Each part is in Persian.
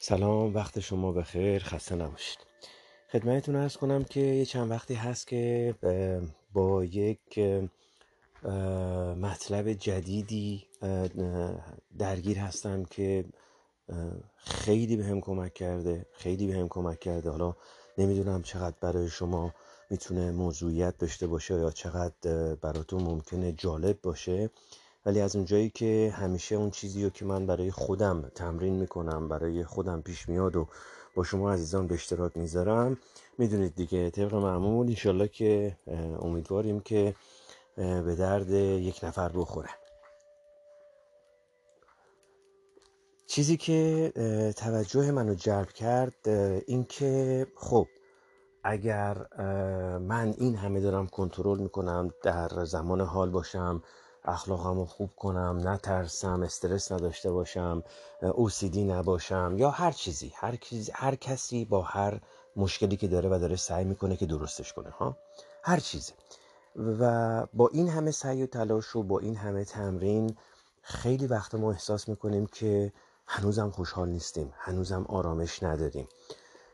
سلام وقت شما بخیر خسته نباشید. خدمتتون ارز کنم که یه چند وقتی هست که با یک مطلب جدیدی درگیر هستم که خیلی به هم کمک کرده خیلی به هم کمک کرده. حالا نمی‌دونم چقدر برای شما می‌تونه موضوعیت داشته باشه یا چقدر براتون ممکنه جالب باشه. ولی از اونجایی که همیشه اون چیزی رو که من برای خودم تمرین می‌کنم برای خودم پیش میاد و با شما عزیزان به اشتراک می‌ذارم می‌دونید دیگه طبق معمول انشالله که امیدواریم که به درد یک نفر بخوره. چیزی که توجه منو جلب کرد این که خب اگر من این همه دارم کنترل می‌کنم در زمان حال باشم اخلاقمو خوب کنم نترسم استرس نداشته باشم اوسیدی نباشم یا هر چیزی هر, هر کسی با هر مشکلی که داره و داره سعی می‌کنه که درستش کنه ها؟ هر چیزی. و با این همه سعی و تلاش و با این همه تمرین خیلی وقت ما احساس می‌کنیم که هنوزم خوشحال نیستیم هنوزم آرامش نداریم.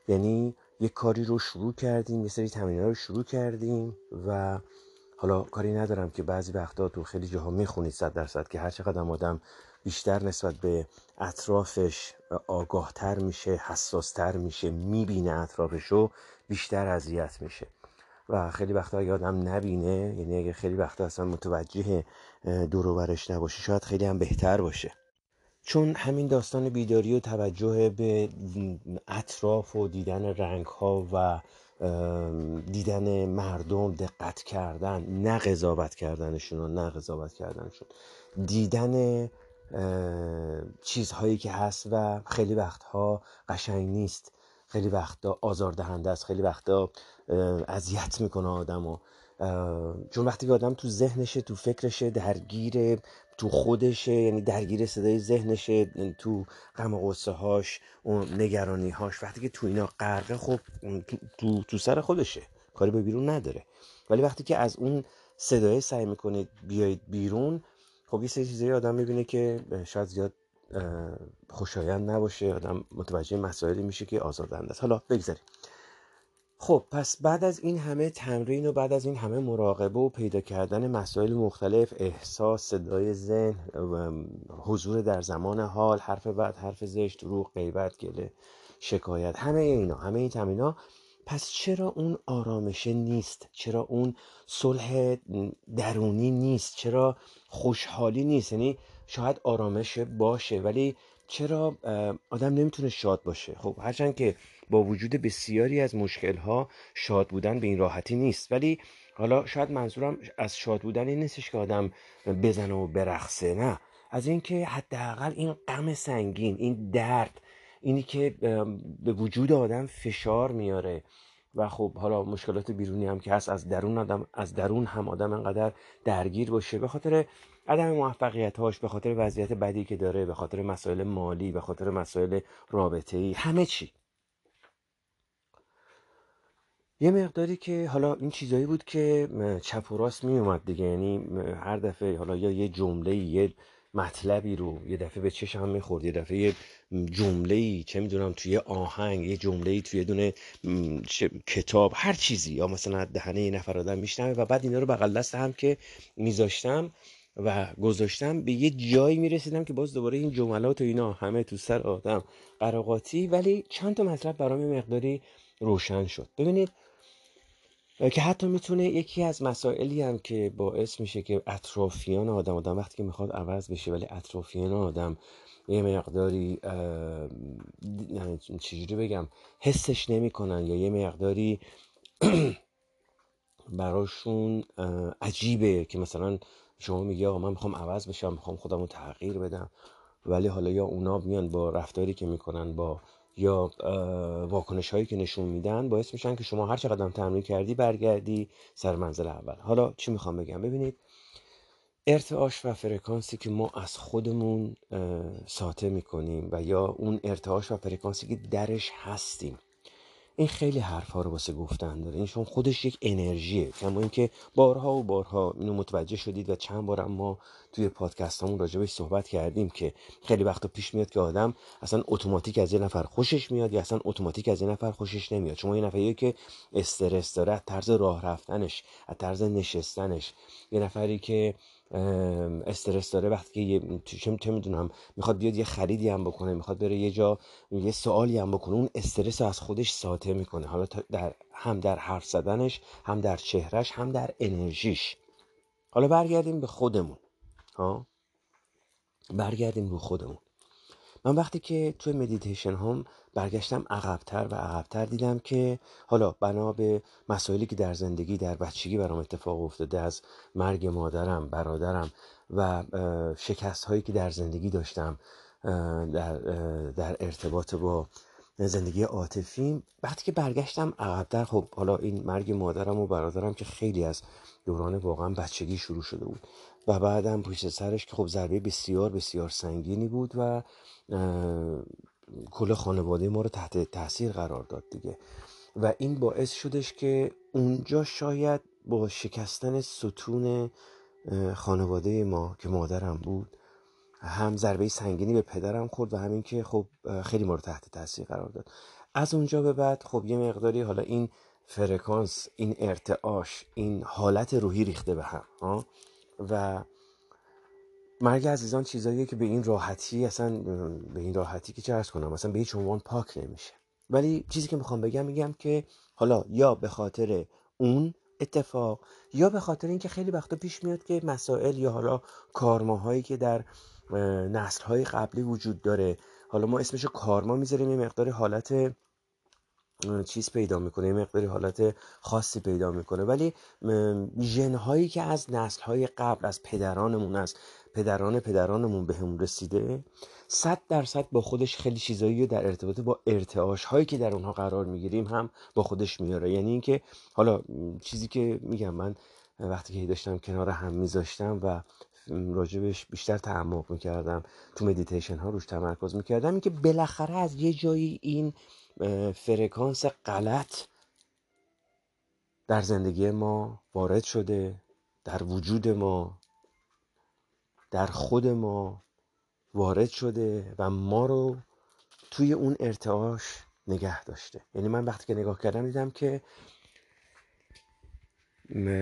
یعنی یک کاری رو شروع کردیم یه سری تمرین رو شروع کردیم و حالا کاری ندارم که بعضی وقتا تو خیلی جاها می‌خونید صد درصد که هر چقدر آدم بیشتر نسبت به اطرافش آگاهتر میشه حساستر میشه می‌بینه اطرافش رو بیشتر اذیت میشه. و خیلی وقتا اگه آدم نبینه یعنی اگه خیلی وقتا اصلا متوجه دوروبرش نباشه شاید خیلی هم بهتر باشه. چون همین داستان بیداری و توجه به اطراف و دیدن رنگ ها و دیدن مردم دقت کردن نه قضاوت کردنشون و نه قضاوت کردنشون. دیدن چیزهایی که هست و خیلی وقتها قشنگ نیست. خیلی وقتا آزاردهنده است خیلی وقتا اذیت می‌کنه آدمو. چون وقتی که آدم تو ذهنشه تو فکرشه درگیر تو خودشه یعنی درگیر صدای ذهنشه تو غم و غصه هاش اون نگرانی هاش وقتی که تو اینا غرقه خب تو, تو, سر خودشه کاری به بیرون نداره. ولی وقتی که از اون صدای سعی می‌کنه بیاید بیرون خب یه سری چیزایی آدم می‌بینه که شاید زیاد خوشایند نباشه آدم متوجه مسائلی میشه که آزاردهنده است. حالا بگذاریم. خب پس بعد از این همه تمرین و بعد از این همه مراقبه و پیدا کردن مسائل مختلف احساس صدای ذهن حضور در زمان حال حرف بعد حرف زشت رو غیبت گله شکایت همه اینا همه این تمرینا پس چرا اون آرامشه نیست؟ چرا اون صلح درونی نیست؟ چرا خوشحالی نیست؟ یعنی شاید آرامش باشه ولی چرا آدم نمی‌تونه شاد باشه؟ خب هرچند که با وجود بسیاری از مشکلها شاد بودن به این راحتی نیست. ولی حالا شاید منظورم از شاد بودن این نیستش که آدم بزنه و برقصه نه. از اینکه حداقل این غم سنگین این درد اینی که به وجود آدم فشار میاره. و خب حالا مشکلات بیرونی هم که هست از درون آدم از درون هم آدم انقدر درگیر باشه. به خاطر عدم موفقیت هاش به خاطر وضعیت بدی که داره به خاطر مسائل مالی به خاطر مسائل رابطه ای همه چی. یه مقداری که حالا این چیزایی بود که چپ و راست می اومد دیگه. یعنی هر دفعه حالا یا یه جمله یه مطلبی رو یه دفعه به چشم می‌خورد یه دفعه یه جمله چه می‌دونم توی آهنگ یه جمله توی دونه کتاب هر چیزی. یا مثلا دهنه یه نفر آدم میشنمه و بعد اینا رو بغل دست هم که میذاشتم و گذاشتم به یه جایی می‌رسیدم که باز دوباره این جملات و اینا همه تو سر آدم قراقاتی. ولی چند تا مطلب برام مقداری روشن شد. ببینید که حتی می‌تونه یکی از مسائلی هم که باعث میشه که اطرافیان آدم آدم وقتی که می‌خواد عوض بشه ولی اطرافیان آدم یه مقداری چجوری بگم حسش نمی‌کنن یا یه مقداری براشون عجیبه که مثلا شما میگی آقا من می‌خوام عوض بشم می‌خوام خودم رو تغییر بدم ولی حالا یا اونا میان با رفتاری که می‌کنن با یا واکنش هایی که نشون میدن باعث میشن که شما هر چقدر تمرین کردی برگردی سر منزل اول. حالا چی می‌خوام بگم؟ ببینید ارتعاش و فرکانسی که ما از خودمون ساطع می‌کنیم و یا اون ارتعاش و فرکانسی که درش هستیم. این خیلی حرفها رو واسه گفتن داره. این چون خودش یک انرژیه. کما اینکه بارها و بارها اینو متوجه شدید و چند بار ما توی پادکست همون راجبش صحبت کردیم که خیلی وقتا پیش میاد که آدم اصلا اتوماتیک از یه نفر خوشش میاد یا اصلا اتوماتیک از یه نفر خوشش نمیاد. شما یه نفری که استرس داره از طرز راه رفتنش از طرز نشستنش. یه نفری که استرس داره وقتی که یه چه می‌دونم می‌خواد بیاد یه خریدی هم بکنه می‌خواد بره یه جا یه سوالی هم بکنه اون استرس از خودش ساطع می‌کنه. حالا در هم در حرف زدنش هم در چهرش هم در انرژیش. حالا برگردیم به خودمون ها؟ برگردیم به خودمون. من وقتی که توی مدیتیشن هم برگشتم عقبتر و عقبتر دیدم که حالا بنا به مسائلی که در زندگی در بچگی برام اتفاق افتاده از مرگ مادرم برادرم و شکست هایی که در زندگی داشتم در, در ارتباط با زندگی عاطفی وقتی که برگشتم عقبتر خب حالا این مرگ مادرم و برادرم که خیلی از دوران واقعا بچگی شروع شده بود. و بعدم پشت سرش که خب ضربه بسیار بسیار سنگینی بود و کل خانواده ما رو تحت تاثیر قرار داد دیگه. و این باعث شدش که اونجا شاید با شکستن ستون خانواده ما که مادرم بود هم ضربه سنگینی به پدرم خورد و همین که خب خیلی ما رو تحت تاثیر قرار داد. از اونجا به بعد خب یه مقداری حالا این فرکانس این ارتعاش این حالت روحی ریخته به هم و مرگ عزیزان چیزاییه که به این راحتی اصلا به این راحتی که چه کنم مثلا به هیچ عنوان پاک نمیشه. ولی چیزی که می‌خوام بگم میگم که حالا یا به خاطر اون اتفاق یا به خاطر اینکه خیلی وقتا پیش میاد که مسائل یا حالا کارماهایی که در نسل قبلی وجود داره حالا ما اسمشو کارما می‌ذاریم یه مقدار حالت چیز پیدا می‌کنه یه مقداری حالت خاصی پیدا می‌کنه. ولی ژن که از نسل های قبل از پدرانمون از پدران پدرانمون بهمون رسیده صد درصد با خودش خیلی چیزایی در ارتباط با ارتعاش هایی که در اونها قرار می‌گیریم هم با خودش میاره. یعنی اینکه حالا چیزی که میگم من وقتی که داشتم کنار هم میذاشتم و راجبش بیشتر تعمق می‌کردم تو مدیتیشن ها روش تمرکز می‌کردم اینکه بالاخره از یه جایی این فرکانس غلط در زندگی ما وارد شده در وجود ما در خود ما وارد شده و ما رو توی اون ارتعاش نگه داشته. یعنی من وقتی که نگاه کردم دیدم که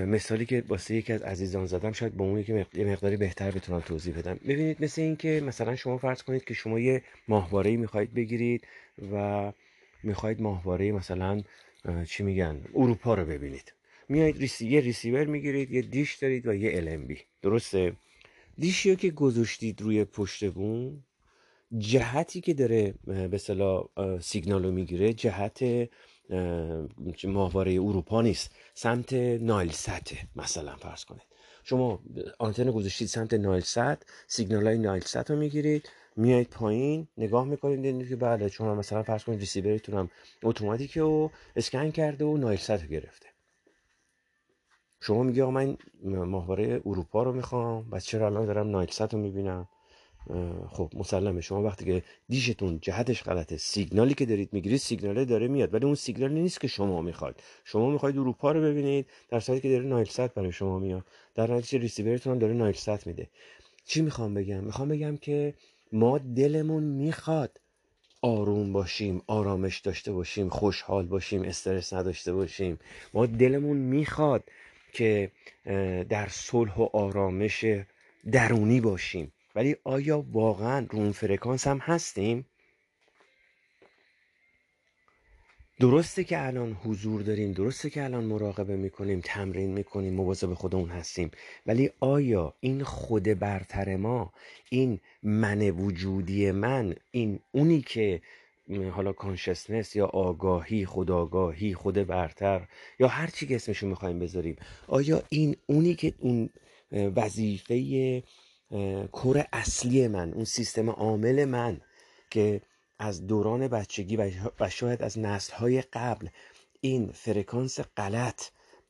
مثالی که واسه یکی از عزیزان زدم شاید با اون که یه مقداری بهتر بتونم توضیح بدم. ببینید مثل این که مثلا شما فرض کنید که شما یه ماهواره می‌خواید بگیرید و می‌خواید ماهواره مثلا چی میگن اروپا رو ببینید. میایید recei... یه ریسیور می‌گیرید یه dish دارید و یه LNB درسته؟ dish ی که گذاشتید روی پشت بون جهتی که داره به اصطلاح سیگنال رو می‌گیره جهت ماهواره اروپا نیست. سمت نایل ساته مثلا فرض کنید. شما آنتن گذاشتید سمت نایل سات سیگنال های نایل سات رو می‌گیرید میایید پایین نگاه می‌کنید دیدید که بله چون مثلا فرض کنید ریسیورتون هم اتوماتیک و اسکن کرده و نایل سات رو گرفته. شما میگی من ماهواره اروپا رو می‌خوام و چرا الان دارم نایل سات رو می‌بینم؟ خب مسلمه. شما وقتی که dish تون جهتش غلطه سیگنالی که دارید می‌گیرید سیگناله داره میاد. ولی اون سیگنالی نیست که شما می‌خواید. شما می‌خواید اروپا رو ببینید در صورتی که داره نایل سات برای شما میاد. در نتیجه ریسیورتون داره نایل سات میده. چی می‌خوام بگم؟ می‌خوام بگم که ما دلمون می‌خواد آروم باشیم آرامش داشته باشیم خوشحال باشیم استرس نداشته باشیم. ما دلمون می‌خواد که در صلح و آرامش درونی باشیم. ولی آیا واقعا رو اون فرکانس هم هستیم؟ درسته که الان حضور داریم درسته که الان مراقبه می‌کنیم تمرین می‌کنیم مواظب خودمون هستیم. ولی آیا این خود برتر ما این من وجودی من این اونی که حالا کانشسنس یا آگاهی خداگاهی خود برتر یا هر چی که اسمشو می‌خوایم بذاریم آیا این اونی که اون وظیفه کور اصلی من اون سیستم عامل من که از دوران بچگی و شاید از نسلهای قبل این فرکانس غلط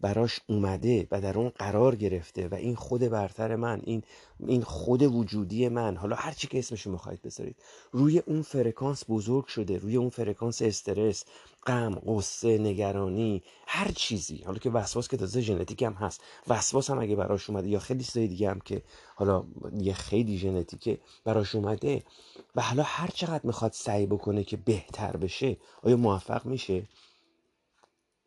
براش اومده و در اون قرار گرفته و این خود برتر من این این خود وجودی من. حالا هر چی که اسمشو می‌خواید بذارید. روی اون فرکانس بزرگ شده روی اون فرکانس استرس غم غصه نگرانی هر چیزی. حالا که وسواس که تازه ژنتیک هم هست. وسواس هم اگه براش اومده یا خیلی چیزای دیگه هم که حالا یه خیلی ژنتیکه براش اومده و حالا هر چقدر می‌خواد سعی بکنه که بهتر بشه آیا موفق میشه؟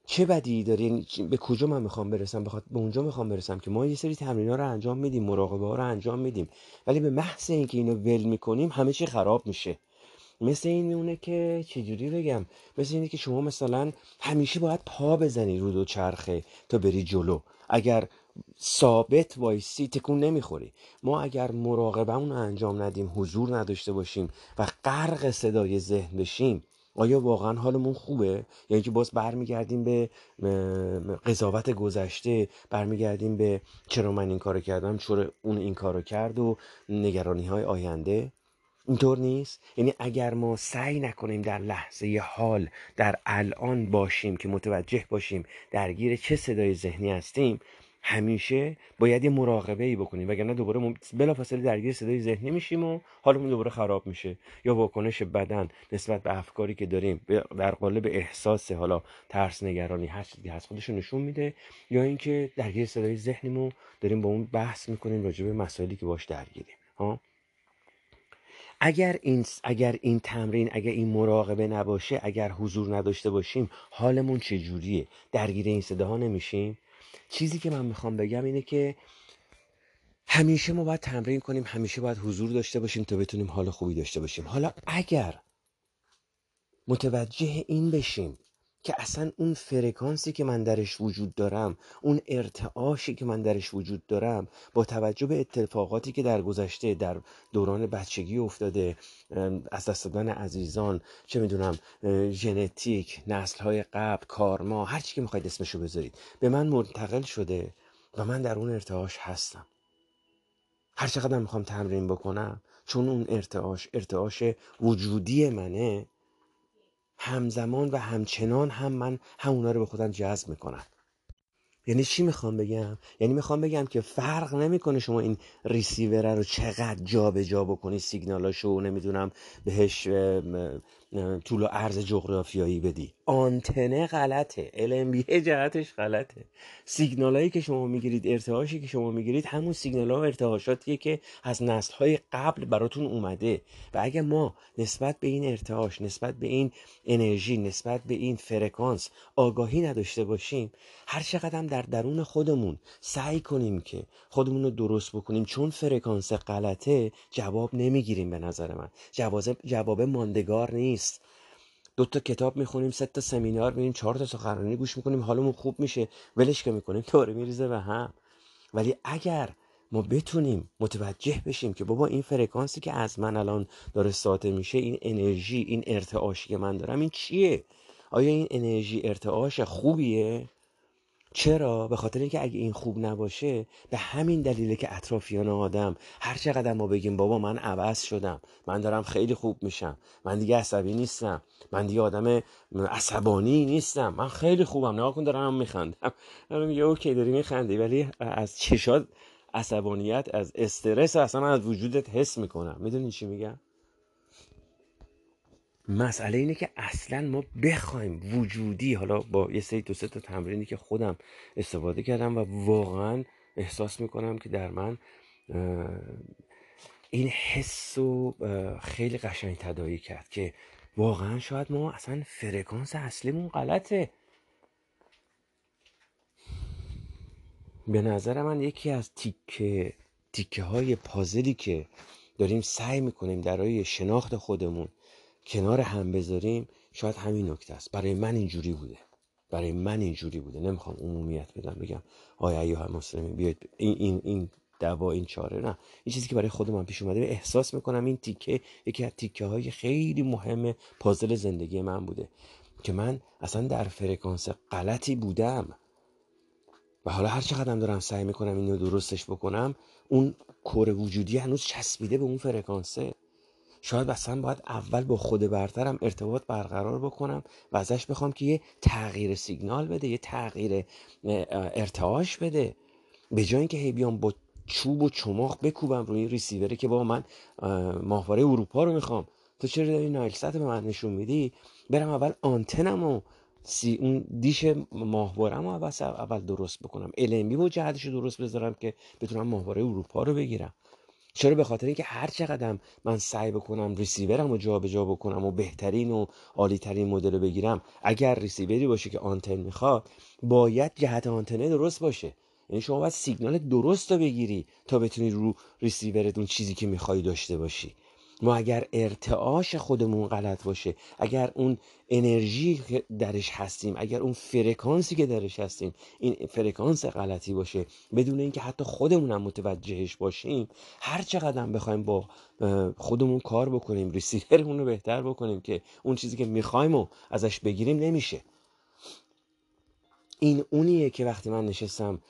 چه بدی داره یعنی به کجا من می‌خوام برسم؟ بخواد به اونجا می‌خوام برسم که ما یه سری تمرین رو انجام میدیم مراقبه ها رو انجام میدیم. ولی به محض اینکه اینو ول می‌کنیم همه چی خراب میشه. مثل این میونه که چجوری بگم؟ مثل اینه که شما مثلا همیشه باید پا بزنی رو دو چرخه تا بری جلو. اگر ثابت وایسی تکون نمی‌خوری. ما اگر مراقبه اون انجام ندیم حضور نداشته باشیم و غرق صدای ذهن بشیم آیا واقعا حالمون خوبه؟ یعنی که باز برمیگردیم به قضاوت گذشته برمیگردیم به چرا من این کارو کردم چرا اون این کارو کرد و نگرانی های آینده؟ اینطور نیست؟ یعنی اگر ما سعی نکنیم در لحظه حال در الان باشیم که متوجه باشیم درگیر چه صدای ذهنی هستیم همیشه باید یه مراقبه ای بکنیم وگرنه دوباره بلافاصله درگیر صدای ذهنی میشیم و حالمون دوباره خراب میشه. یا واکنش بدن نسبت به افکاری که داریم در قالب احساس حالا ترس نگرانی هر چیزی هست خودش نشون میده. یا اینکه درگیر صدای ذهنیمو داریم با اون بحث می‌کنیم راجع به مسائلی که باش درگیریم. ها؟ اگر این اگر این تمرین اگر این مراقبه نباشه اگر حضور نداشته باشیم حالمون چجوریه؟ درگیر این صداها نمیشیم؟ چیزی که من می‌خوام بگم اینه که همیشه ما باید تمرین کنیم همیشه باید حضور داشته باشیم تا بتونیم حال خوبی داشته باشیم. حالا اگر متوجه این بشیم که اصلا اون فرکانسی که من درش وجود دارم اون ارتعاشی که من درش وجود دارم با توجه به اتفاقاتی که در گذشته در دوران بچگی افتاده از دست دادن عزیزان چه می‌دونم ژنتیک نسل های قبل کارما هر چی که می‌خواید اسمشو بذارید به من منتقل شده و من در اون ارتعاش هستم. هر چقدر می‌خوام تمرین بکنم چون اون ارتعاش ارتعاش وجودی منه همزمان و همچنان هم من همونا رو به خودم جذب می‌کنم. یعنی چی می‌خوام بگم؟ یعنی می‌خوام بگم که فرق نمی‌کنه شما این ریسیور رو چقدر جابجا جا بکنی سیگنالاشو نمی‌دونم بهش طول و عرض جغرافیایی بدی. آنتنه غلطه. LMBA جهتش غلطه. سیگنالایی که شما می‌گیرید ارتعاشی که شما می‌گیرید همون سیگنال ها و ارتعاشاتیه که از نسل های قبل براتون اومده. و اگه ما نسبت به این ارتعاش نسبت به این انرژی نسبت به این فرکانس آگاهی نداشته باشیم هر چقدر در درون خودمون سعی کنیم که خودمون رو درست بکنیم چون فرکانس غلطه جواب نمی‌گیریم به نظر من. جواب ماندگار نیست. دو تا کتاب می‌خونیم سه تا سمینار میریم چهار تا سخنرانی گوش می‌کنیم حالمون خوب میشه ولش که می‌کنیم دوره میریزه به هم. ولی اگر ما بتونیم متوجه بشیم که بابا این فرکانسی که از من الان داره ساطع میشه این انرژی این ارتعاشی که من دارم این چیه؟ آیا این انرژی ارتعاش خوبیه؟ چرا؟ به خاطر اینکه اگه این خوب نباشه به همین دلیله که اطرافیان آدم هر چقدر ما بگیم بابا من عوض شدم من دارم خیلی خوب میشم من دیگه عصبی نیستم من دیگه آدم عصبانی نیستم من خیلی خوبم نگاه کن دارم میخندم. دارم میگه اوکی داری میخندی ولی از چشات عصبانیت از استرس اصلا از وجودت حس می‌کنم. می‌دونی چی میگم؟ مسئله اینه که اصلا ما بخوایم وجودی حالا با یه سری دو سه تا تمرینی که خودم استفاده کردم و واقعا احساس می‌کنم که در من این حس رو خیلی قشنگ تدایی کرد که واقعا شاید ما اصلا فرکانس اصلیمون غلطه. به نظر من یکی از تیکه تیکه های پازلی که داریم سعی می‌کنیم درای شناخت خودمون کنار هم بذاریم شاید همین نکته است. برای من اینجوری بوده. برای من اینجوری بوده. نمی‌خوام عمومیت بدم بگم آیا ایها مسلمین بیاید این این این دوا این چاره نه. این چیزی که برای خود من پیش اومده احساس می‌کنم این تیکه یکی از تیکه های خیلی مهم پازل زندگی من بوده که من اصلا در فرکانس غلطی بودم. و حالا هر چقدر دارم سعی می‌کنم اینو درستش بکنم اون کور وجودی هنوز چسبیده به اون فرکانسه. شاید اصلا باید اول با خود برترم ارتباط برقرار بکنم و ازش بخوام که یه تغییر سیگنال بده یه تغییر ارتعاش بده. به جای اینکه هی بیام با چوب و چماق بکوبم روی ریسیوره که با من ماهواره اروپا رو می‌خوام. تو چرا داری نایل به من نشون میدی؟ برم اول آنتنم و سی اون دیش ماهوارم اول درست بکنم. LMB با جهتش درست بذارم که بتونم ماهواره اروپا رو بگیرم. چرا به خاطر اینکه هر چقدر من سعی بکنم ریسیورم رو جابجا بکنم و بهترین و عالی ترین مدل رو بگیرم اگر ریسیوری باشه که آنتن می‌خواد باید جهت آنتنه درست باشه. یعنی شما باید سیگنال درست رو بگیری تا بتونی رو ریسیورت اون چیزی که می‌خوای داشته باشی. ما اگر ارتعاش خودمون غلط باشه اگر اون انرژی درش هستیم اگر اون فرکانسی که درش هستیم این فرکانس غلطی باشه بدون اینکه حتی خودمون هم متوجهش باشیم هر چقدر بخوایم با خودمون کار بکنیم ریسیورمون رو بهتر بکنیم که اون چیزی که می‌خوایم و ازش بگیریم نمیشه. این اونیه که وقتی من نشستم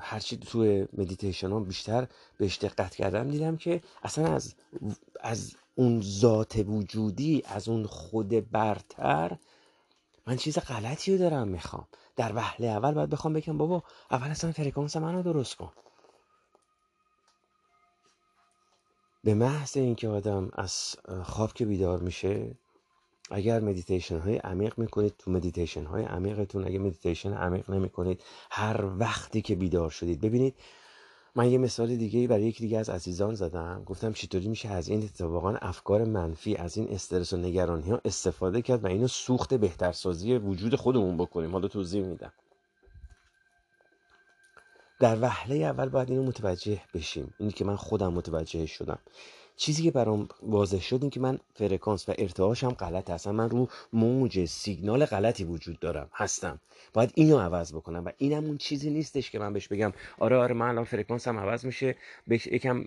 هرچی توی مدیتیشن ها بیشتر بهش دقت کردم دیدم که اصلا از, از اون ذات وجودی از اون خود برتر من چیز غلطی رو دارم می‌خوام. در وهله اول باید بخوام بگم بابا اول اصلا فرکانس منو درست کن. به محض اینکه آدم از خواب که بیدار میشه اگر مدیتیشن های عمیق می‌کنید تو مدیتیشن های عمیقتون اگر مدیتیشن عمیق نمی‌کنید هر وقتی که بیدار شدید. ببینید من یه مثال دیگه برای یکی دیگه از عزیزان زدم. گفتم چطوری میشه از این اتفاقا افکار منفی از این استرس و نگرانی ها استفاده کرد و اینو سوخت بهترسازی وجود خودمون بکنیم. حالا توضیح میدم. در وهله اول باید اینو متوجه بشیم. اینی که من خودم متوجه شدم. چیزی که برام واضح شد این که من فرکانس و ارتعاشم غلط هستم. من رو موج سیگنال غلطی وجود دارم هستم. باید اینو عوض بکنم و اینم اون چیزی نیستش که من بهش بگم آره آره من الان فرکانسم عوض میشه. یکم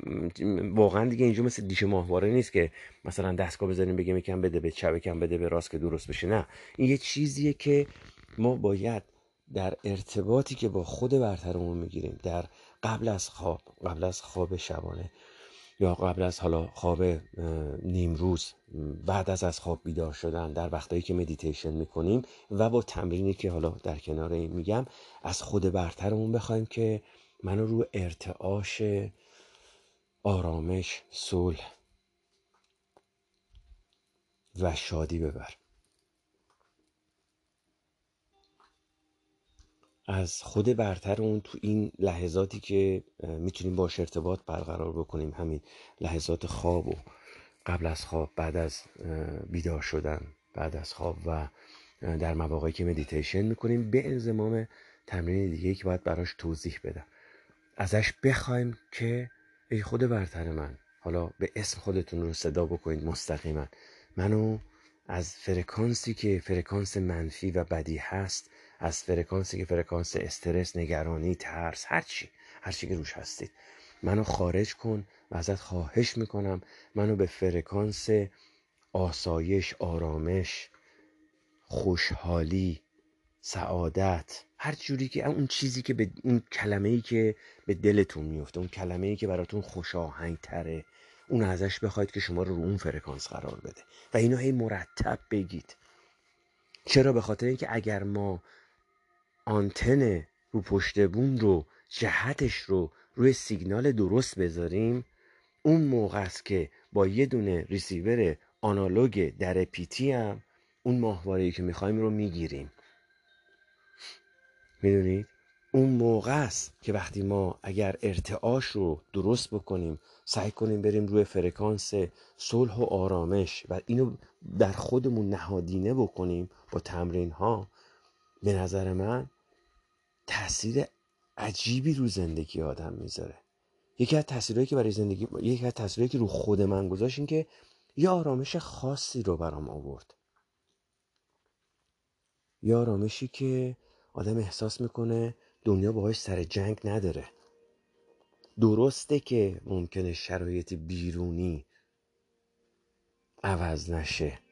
واقعا دیگه اینجا مثل دیش ماهواره نیست که مثلا دستگاه بزنیم بگیم یکم بده به چپ یکم بده به راست که درست بشه. نه. این یه چیزیه که ما باید در ارتباطی که با خود برترمون می‌گیریم در قبل از خواب قبل از خواب شبانه یا قبل از حالا خواب نیمروز بعد از از خواب بیدار شدن در وقتایی که مدیتیشن می‌کنیم و با تمرینی که حالا در کنار این میگم از خود برترمون بخوایم که منو رو ارتعاش آرامش صلح و شادی ببر. از خود برتر اون تو این لحظاتی که می‌تونیم باش ارتباط برقرار بکنیم همین لحظات خواب و قبل از خواب بعد از بیدار شدن بعد از خواب و در مواقعی که مدیتیشن می‌کنیم به انزمام تمرین دیگه که باید براش توضیح بدم. ازش بخوایم که ای خود برتر من حالا به اسم خودتون رو صدا بکنید مستقیما. منو از فرکانسی که فرکانس منفی و بدی هست از فرکانسی که فرکانس استرس نگرانی ترس هرچی هرچی که روش هستید. منو خارج کن و ازت خواهش می‌کنم منو به فرکانس آسایش آرامش خوشحالی سعادت هر جوری که اون چیزی که به اون کلمه ای که به دلتون میفته اون کلمه ای که براتون خوش آهنگ تره اون ازش بخواید که شما رو رو اون فرکانس قرار بده. و اینو هی مرتب بگید. چرا؟ به خاطر اینکه اگر ما آنتن رو پشت بوم رو جهتش رو روی سیگنال درست بذاریم. اون موقع است که با یه دونه ریسیور آنالوگ در پیتی هم اون ماهواره‌ای که می‌خوایم رو می‌گیریم. می‌دونید؟ اون موقع است که وقتی ما اگر ارتعاش رو درست بکنیم سعی کنیم بریم روی فرکانس صلح و آرامش و اینو در خودمون نهادینه بکنیم با تمرین ها به نظر من تاثیر عجیبی رو زندگی آدم می‌ذاره. یکی از تاثیرهایی که برای زندگی یکی از تاثیرهایی که رو خود من گذاشت این که یه آرامش خاصی رو برام آورد. یه آرامشی که آدم احساس می‌کنه دنیا باهاش سر جنگ نداره. درسته که ممکنه شرایط بیرونی عوض نشه.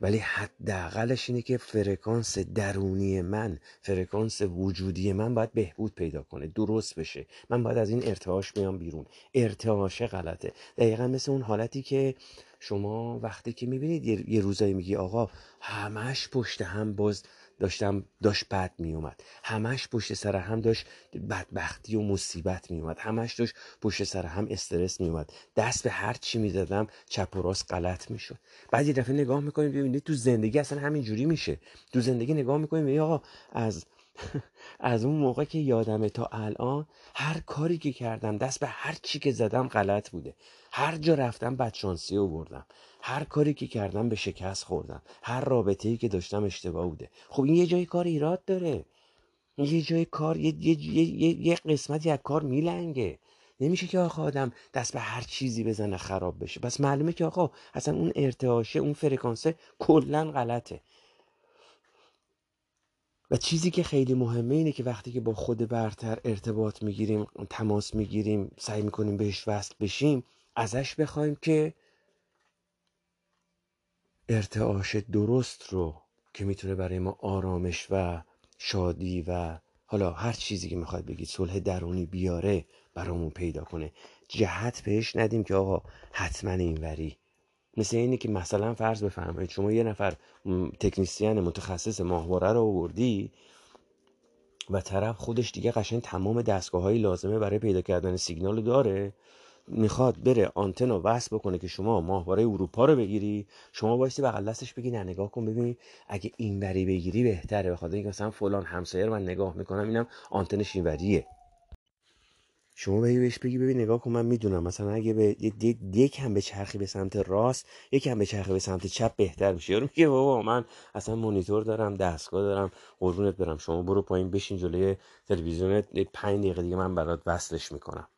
ولی حداقلش اینه که فرکانس درونی من فرکانس وجودی من باید بهبود پیدا کنه درست بشه. من باید از این ارتعاش بیام بیرون. ارتعاش غلطه. دقیقا مثل اون حالتی که شما وقتی که می‌بینید یه روزایی میگی آقا همش پشت هم باز داشتم داشت بد میومد همش پشت سر هم داشت بدبختی و مصیبت میومد همش داشت پشت سر هم استرس میومد دست به هر چی می‌دادم چپ و راست غلط می‌شد. بعد یه دفعه نگاه می‌کنیم ببینید تو زندگی اصلا همین جوری میشه. تو زندگی نگاه می‌کنیم آقا از از اون موقع که یادمه تا الان هر کاری که کردم دست به هر چی که زدم غلط بوده. هر جا رفتم بدشانسی بردم هر کاری که کردم به شکست خوردم. هر رابطه ای که داشتم اشتباه بوده. خب این یه جای کار ایراد داره. یه جای کار یه, یه, یه،, یه قسمتی از کار میلنگه. نمیشه که آقا آدم دست به هر چیزی بزنه خراب بشه. پس معلومه که آقا اصلا اون ارتعاشه اون فرکانسه کلا غلطه. و چیزی که خیلی مهمه اینه که وقتی که با خود برتر ارتباط می‌گیریم تماس می‌گیریم سعی می‌کنیم بهش وصل بشیم ازش بخوایم که ارتعاش درست رو که می‌تونه برای ما آرامش و شادی و حالا هر چیزی که می‌خواد بگید صلح درونی بیاره برامون پیدا کنه. جهت بهش ندیم که آقا حتما اینوری. مثل اینه که مثلا فرض بفرمایید شما یه نفر تکنیسیان متخصص ماهواره رو آوردی و طرف خودش دیگه قشنگ تمام دستگاه های لازمه برای پیدا کردن سیگنال داره. می‌خواد بره آنتن رو وصل بکنه که شما ماهواره اروپا رو بگیری شما بایستی بغل دستش بگی نه نگاه کن ببین اگه این بری بگیری بهتره. بخاطر اینکه مثلا فلان همسایه رو من نگاه می‌کنم اینم آنتنش این وریه. شما بهی بهش بگی ببین نگاه کن من می‌دونم. مثلا اگه به یک به چرخی به سمت راست یک هم به چرخی به سمت چپ بهتر میشه. یارو میگه بابا من اصلا مونیتور دارم دستگاه دارم قربونت برم. شما برو پایین بشین جلوی تلویزیونت 5 دقیقه دیگه من برات وصلش می‌کنم.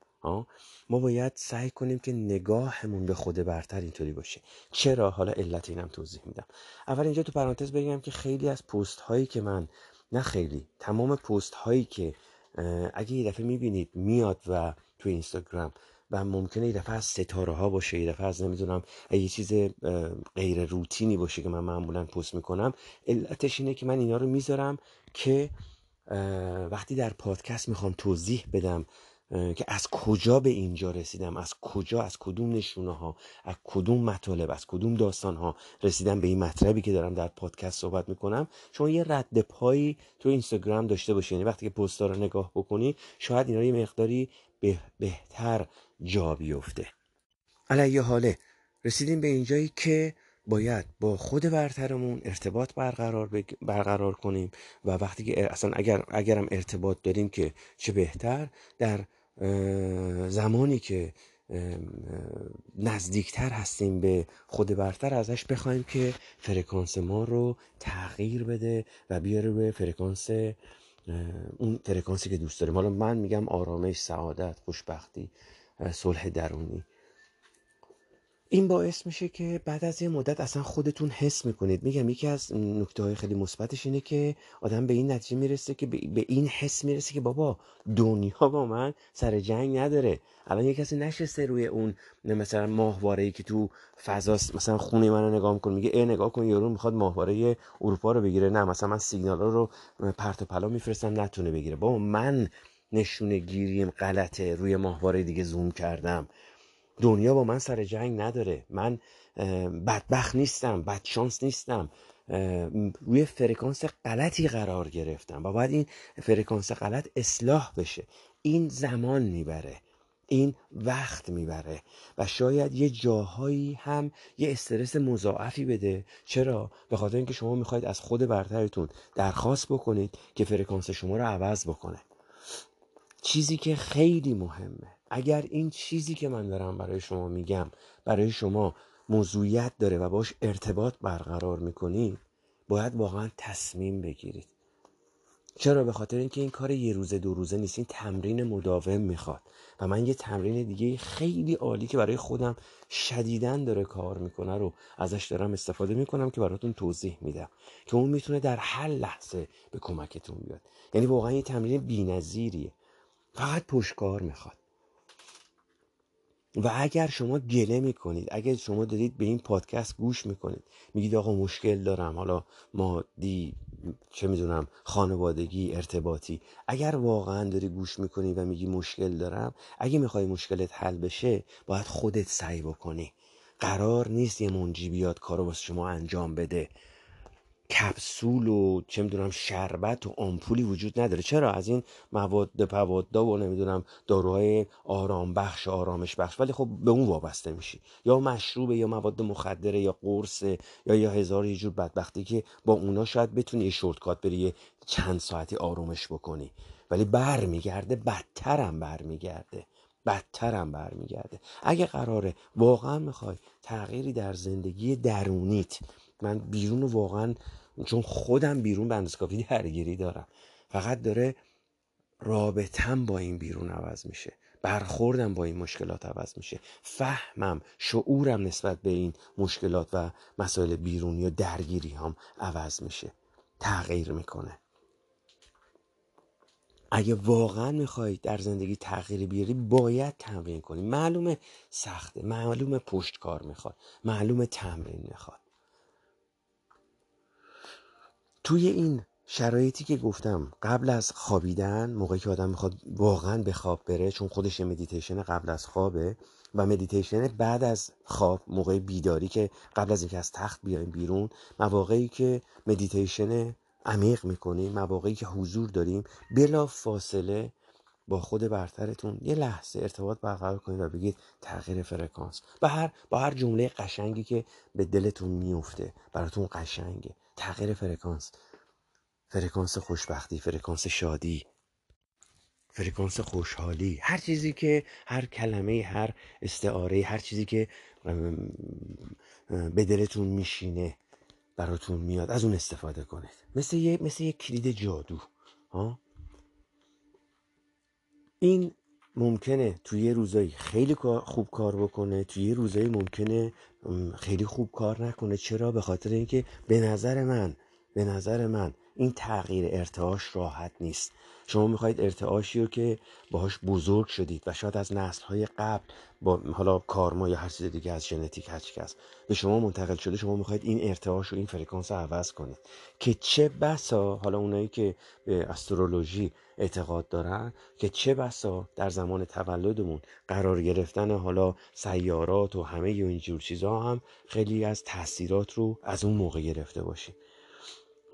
ما باید سعی کنیم که نگاهمون به خود برتر اینطوری باشه. چرا؟ حالا علت اینم توضیح میدم. اول اینجا تو پرانتز بگم که خیلی از پست هایی که من نه خیلی تمام پست هایی که اگه یه دفعه می‌بینید میاد و تو اینستاگرام و ممکنه یه دفعه از ستاره ها باشه یه دفعه از نمی‌دونم یه چیز غیر روتینی باشه که من معمولا پست می‌کنم علتش اینه که من اینا رو می‌ذارم که وقتی در پادکست می‌خوام توضیح بدم که از کجا به اینجا رسیدم؟ از کجا؟ از کدوم نشونه ها؟ از کدوم مطالب؟ از کدوم داستان ها رسیدم به این مطلبی که دارم در پادکست صحبت می‌کنم؟ شما یه رد پایی تو اینستاگرام داشته باشی یعنی وقتی که پست رو نگاه بکنی شاید اینا یه مقداری بهتر جا بیفته. علیه حاله رسیدیم به اینجایی که باید با خود برترمون ارتباط برقرار, برقرار کنیم و وقتی که اصلا اگر اگرم ارتباط داریم که چه بهتر در زمانی که نزدیکتر هستیم به خود برتر ازش بخوایم که فرکانس ما رو تغییر بده و بیاره به فرکانس اون فرکانسی که دوست داریم. حالا من میگم آرامش سعادت خوشبختی صلح درونی. این باعث میشه که بعد از یه مدت اصلا خودتون حس می‌کنید. میگم یکی از نکته های خیلی مثبتش اینه که آدم به این نتیجه می‌رسه که به این حس می‌رسه که بابا دنیا با من سر جنگ نداره. الان یه کسی نشسته روی اون مثلا ماهواره که تو فضاست مثلا خونه منو نگاه می‌کنه میگه ای نگاه کن یارو می‌خواد ماهواره اروپا رو بگیره. نه مثلا من سیگنال رو پرت و پلا میفرستم نتونه بگیره. بابا من نشونه گیریم غلطه روی ماهواره دیگه زوم کردم. دنیا با من سر جنگ نداره. من بدبخت نیستم بدشانس نیستم. روی فرکانس غلطی قرار گرفتم و باید این فرکانس غلط اصلاح بشه. این زمان می‌بره. این وقت می‌بره. و شاید یه جاهایی هم یه استرس مضاعفی بده. چرا؟ به خاطر اینکه شما می‌خواید از خود برترتون درخواست بکنید که فرکانس شما رو عوض بکنه. چیزی که خیلی مهمه. اگر این چیزی که من دارم برای شما میگم برای شما موضوعیت داره و باش ارتباط برقرار می‌کنید باید واقعا تصمیم بگیرید. چرا؟ به خاطر اینکه این کار یه روزه دو روزه نیست. این تمرین مداوم می‌خواد. و من یه تمرین دیگه خیلی عالی که برای خودم شدیدن داره کار می‌کنه رو ازش دارم استفاده می‌کنم که براتون توضیح میدم. که اون می‌تونه در هر لحظه به کمکتون بیاد. یعنی واقعا یه تمرین بینظیریه. فقط پشکار می‌خواد. و اگر شما گله می‌کنید اگر شما دارید به این پادکست گوش می‌کنید میگید آقا مشکل دارم حالا مادی چه می‌دونم خانوادگی ارتباطی. اگر واقعا داری گوش می‌کنی و میگی مشکل دارم اگه می‌خوای مشکلت حل بشه باید خودت سعی بکنی. قرار نیست یه منجی بیاد کارو واسه شما انجام بده. کپسول و چه می‌دونم شربت و آمپولی وجود نداره. چرا؟ از این مواد پوادا و نمی‌دونم داروهای آرام بخش آرامش بخش ولی خب به اون وابسته میشی. یا مشروبه یا مواد مخدره یا قرص یا یا هزار یه جور بدبختی که با اونا شاید بتونی یه شورتکات بری چند ساعتی آرومش بکنی. ولی برمیگرده بدترم برمیگرده. بدترم برمیگرده. اگه قراره واقعا می‌خوای تغییری در زندگی درونیت من بیرون واقعا چون خودم بیرون به کافی درگیری دارم. فقط داره رابطم با این بیرون عوض میشه. برخوردم با این مشکلات عوض میشه. فهمم شعورم نسبت به این مشکلات و مسائل بیرونی و درگیری هم عوض میشه. تغییر می‌کنه. اگه واقعا می‌خوای در زندگی تغییری بیاری باید تمرین کنی. معلومه سخته. معلومه پشتکار می‌خواد معلومه تمرین می‌خواد توی این شرایطی که گفتم قبل از خوابیدن موقعی که آدم می‌خواد واقعا به خواب بره چون خودش مدیتیشن قبل از خوابه و مدیتیشن بعد از خواب موقع بیداری که قبل از اینکه از تخت بیایم بیرون مواقعی که مدیتیشن عمیق می‌کنیم مواقعی که حضور داریم بلافاصله با خود برترتون یه لحظه ارتباط برقرار کنید و بگید تغییر فرکانس. با هر با هر جمله قشنگی که به دلتون میفته براتون قشنگه. تغییر فرکانس. فرکانس خوشبختی فرکانس شادی فرکانس خوشحالی. هر چیزی که هر کلمه هر استعاره هر چیزی که به دلتون میشینه براتون میاد از اون استفاده کنید. مثل یه, مثل یه کلید جادو. ها؟ این ممکنه توی یه روزایی خیلی خوب کار بکنه توی یه روزایی ممکنه خیلی خوب کار نکنه. چرا؟ به خاطر اینکه به نظر من به نظر من این تغییر ارتعاش راحت نیست. شما می‌خواهید ارتعاشی رو که باهاش بزرگ شدید و شاید از نسل های قبل با حالا کارما یا هر چیز دیگه از ژنتیک هر کس به شما منتقل شده شما می‌خواید این ارتعاش و این فرکانس رو عوض کنید. که چه بسا حالا اونایی که به استرولوژی اعتقاد دارن که چه بسا در زمان تولدمون قرار گرفتن حالا سیارات و همه اینجور چیزها هم خیلی از تاثیرات رو از اون موقع گرفته باشیم.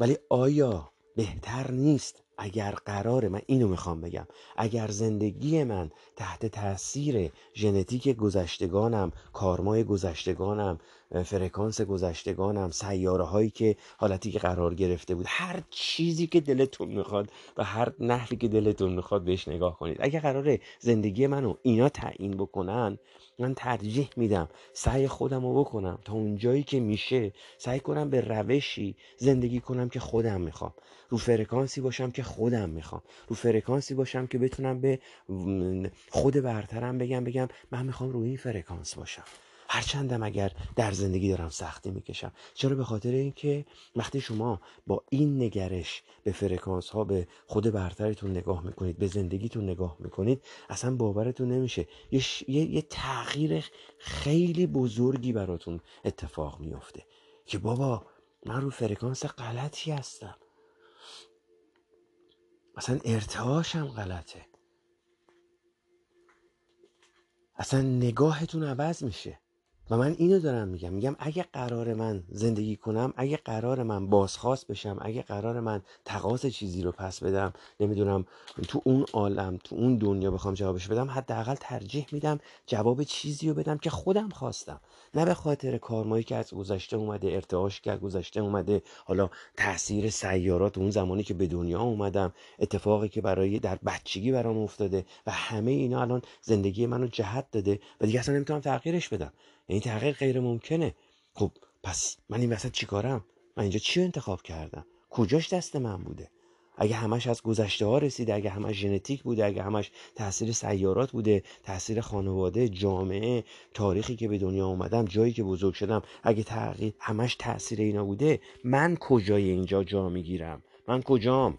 ولی آیا بهتر نیست اگر قرار من اینو می‌خوام بگم؟ اگر زندگی من تحت تاثیر ژنتیک گذشتگانم کارمای گذشتگانم فرکانس گذشتگانم سیاره هایی که حالتی که قرار گرفته بود هر چیزی که دلتون می‌خواد و هر نحوی که دلتون می‌خواد بهش نگاه کنید. اگر قراره زندگی منو اینا تعیین بکنن من ترجیح میدم سعی خودم رو بکنم تا اون جایی که میشه سعی کنم به روشی زندگی کنم که خودم می‌خوام. رو فرکانسی باشم که خودم می‌خوام. رو فرکانسی باشم که بتونم به خود برترم بگم بگم من می‌خوام روی این فرکانس باشم. هرچندم اگر در زندگی دارم سختی می‌کشم. چرا؟ به خاطر اینکه وقتی شما با این نگرش به فرکانس ها به خود برترتون نگاه می‌کنید به زندگیتون نگاه می‌کنید اصلا باورتون نمیشه. یه, یه... تغییر خیلی بزرگی براتون اتفاق میفته که بابا من رو فرکانس غلطی هستم. اصلا ارتعاشم غلطه. اصلا نگاهتون عوض میشه. و من اینو دارم میگم میگم اگه قرار من زندگی کنم اگه قرار من بازخواست بشم اگه قرار من تقاس چیزی رو پس بدم نمی‌دونم تو اون عالم تو اون دنیا بخوام جوابش بدم حداقل ترجیح میدم جواب چیزی رو بدم که خودم خواستم. نه به خاطر کارمایی که از گذشته اومده ارتعاش که از گذشته اومده حالا تاثیر سیارات اون زمانی که به دنیا اومدم اتفاقی که برای در بچگی برام افتاده و همه اینا الان زندگی منو جهت داده و دیگه اصلا نمی‌تونم تغییرش بدم. این تغییر غیر ممکنه. خب پس من این وسط چیکارم؟ من اینجا چی انتخاب کردم؟ کجاش دست من بوده؟ اگه همش از گذشته ها رسیده اگه همش ژنتیک بوده اگه همش تاثیر سیارات بوده تاثیر خانواده جامعه تاریخی که به دنیا اومدم جایی که بزرگ شدم اگه تغییر همش تاثیر اینا بوده من کجای اینجا جا می‌گیرم؟ من کجام؟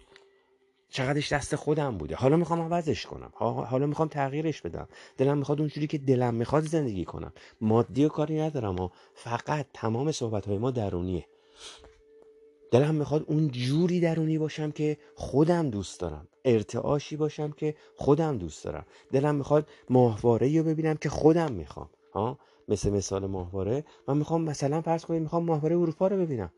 چقدرش دست خودم بوده. حالا می‌خوام عوضش کنم. حالا می‌خوام تغییرش بدم. دلم می‌خواد اونجوری که دلم می‌خواد زندگی کنم. مادی و کاری ندارم و فقط تمام صحبت های ما درونیه. دلم می‌خواد اون جوری درونی باشم که خودم دوست دارم. ارتعاشی باشم که خودم دوست دارم. دلم می‌خواد ماهواره رو ببینم که خودم می‌خوام. ها مثل مثال ماهواره. من می‌خوام مثلا فرض کنید می‌خوام ماهواره اروپا رو ببینم.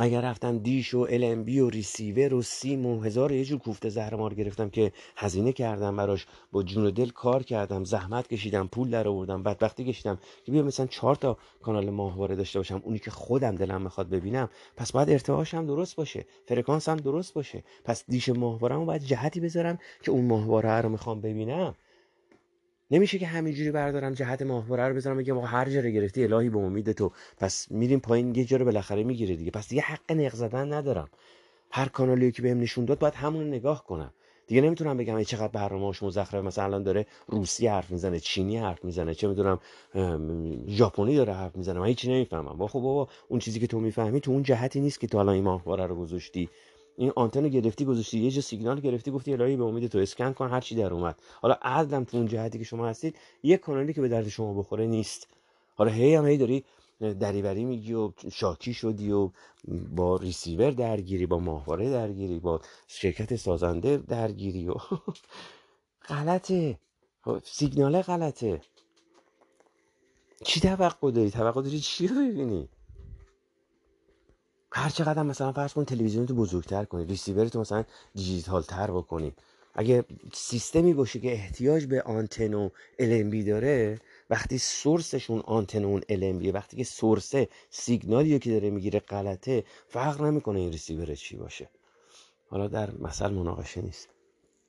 اگر رفتم دیش و LNB و ریسیور و سیم و هزار یه جور کوفته زهرمار گرفتم که هزینه کردم براش. با جون و دل کار کردم زحمت کشیدم پول در آوردم بدبختی کشیدم که بیا مثلا چهار تا کانال ماهواره داشته باشم اونی که خودم دلم می‌خواد ببینم. پس باید ارتعاش هم درست باشه فرکانس هم درست باشه. پس دیش ماهواره باید جهتی بذارم که اون ماهواره رو می‌خوام ببینم. نمیشه که همینجوری بردارم جهت ماهواره رو بذارم بگم هر جا رو گرفتی الهی به امید تو. پس میریم پایین یه جا رو بالاخره می‌گیره دیگه. پس دیگه حق نق زدن ندارم. هر کانالی که بهم نشون داد باید همون نگاه کنم. دیگه نمی‌تونم بگم ای چقدر برنامه‌اش مزخرف مثلا الان داره روسی حرف می‌زنه چینی حرف می‌زنه. چه می‌دونم ژاپنی داره حرف می‌زنه. من هیچی نمی‌فهمم. با خب بابا اون چیزی که تو می‌فهمی تو اون جهتی نیست که تو الان این ماهواره رو گذاشتی. این آنتن گرفتی گذاشتی یه جا سیگنال گرفتی گفتی الهی به امید تو اسکن کن هر چی در اومد. حالا عدلم تو اون جهتی که شما هستید یه کانالی که به درد شما بخوره نیست. حالا هی هم هی داری دریوری میگی و شاکی شدی و با ریسیور درگیری با ماهواره درگیری با شرکت سازنده درگیری و غلطه. سیگنال غلطه. چی توقع داری؟ توقع داری چی رو ببینی؟ هر چقدر مثلا فرض کن تلویزیون تو بزرگتر کنی ریسیور تو مثلا دیجیتال تر بکنی. اگه سیستمی باشه که احتیاج به آنتن و LMB داره وقتی سورسشون آنتن و اون LMB وقتی که سورسه سیگنالی که داره می‌گیره غلطه فرق نمی‌کنه این ریسیور چی باشه. حالا در مثل مناقشه نیست.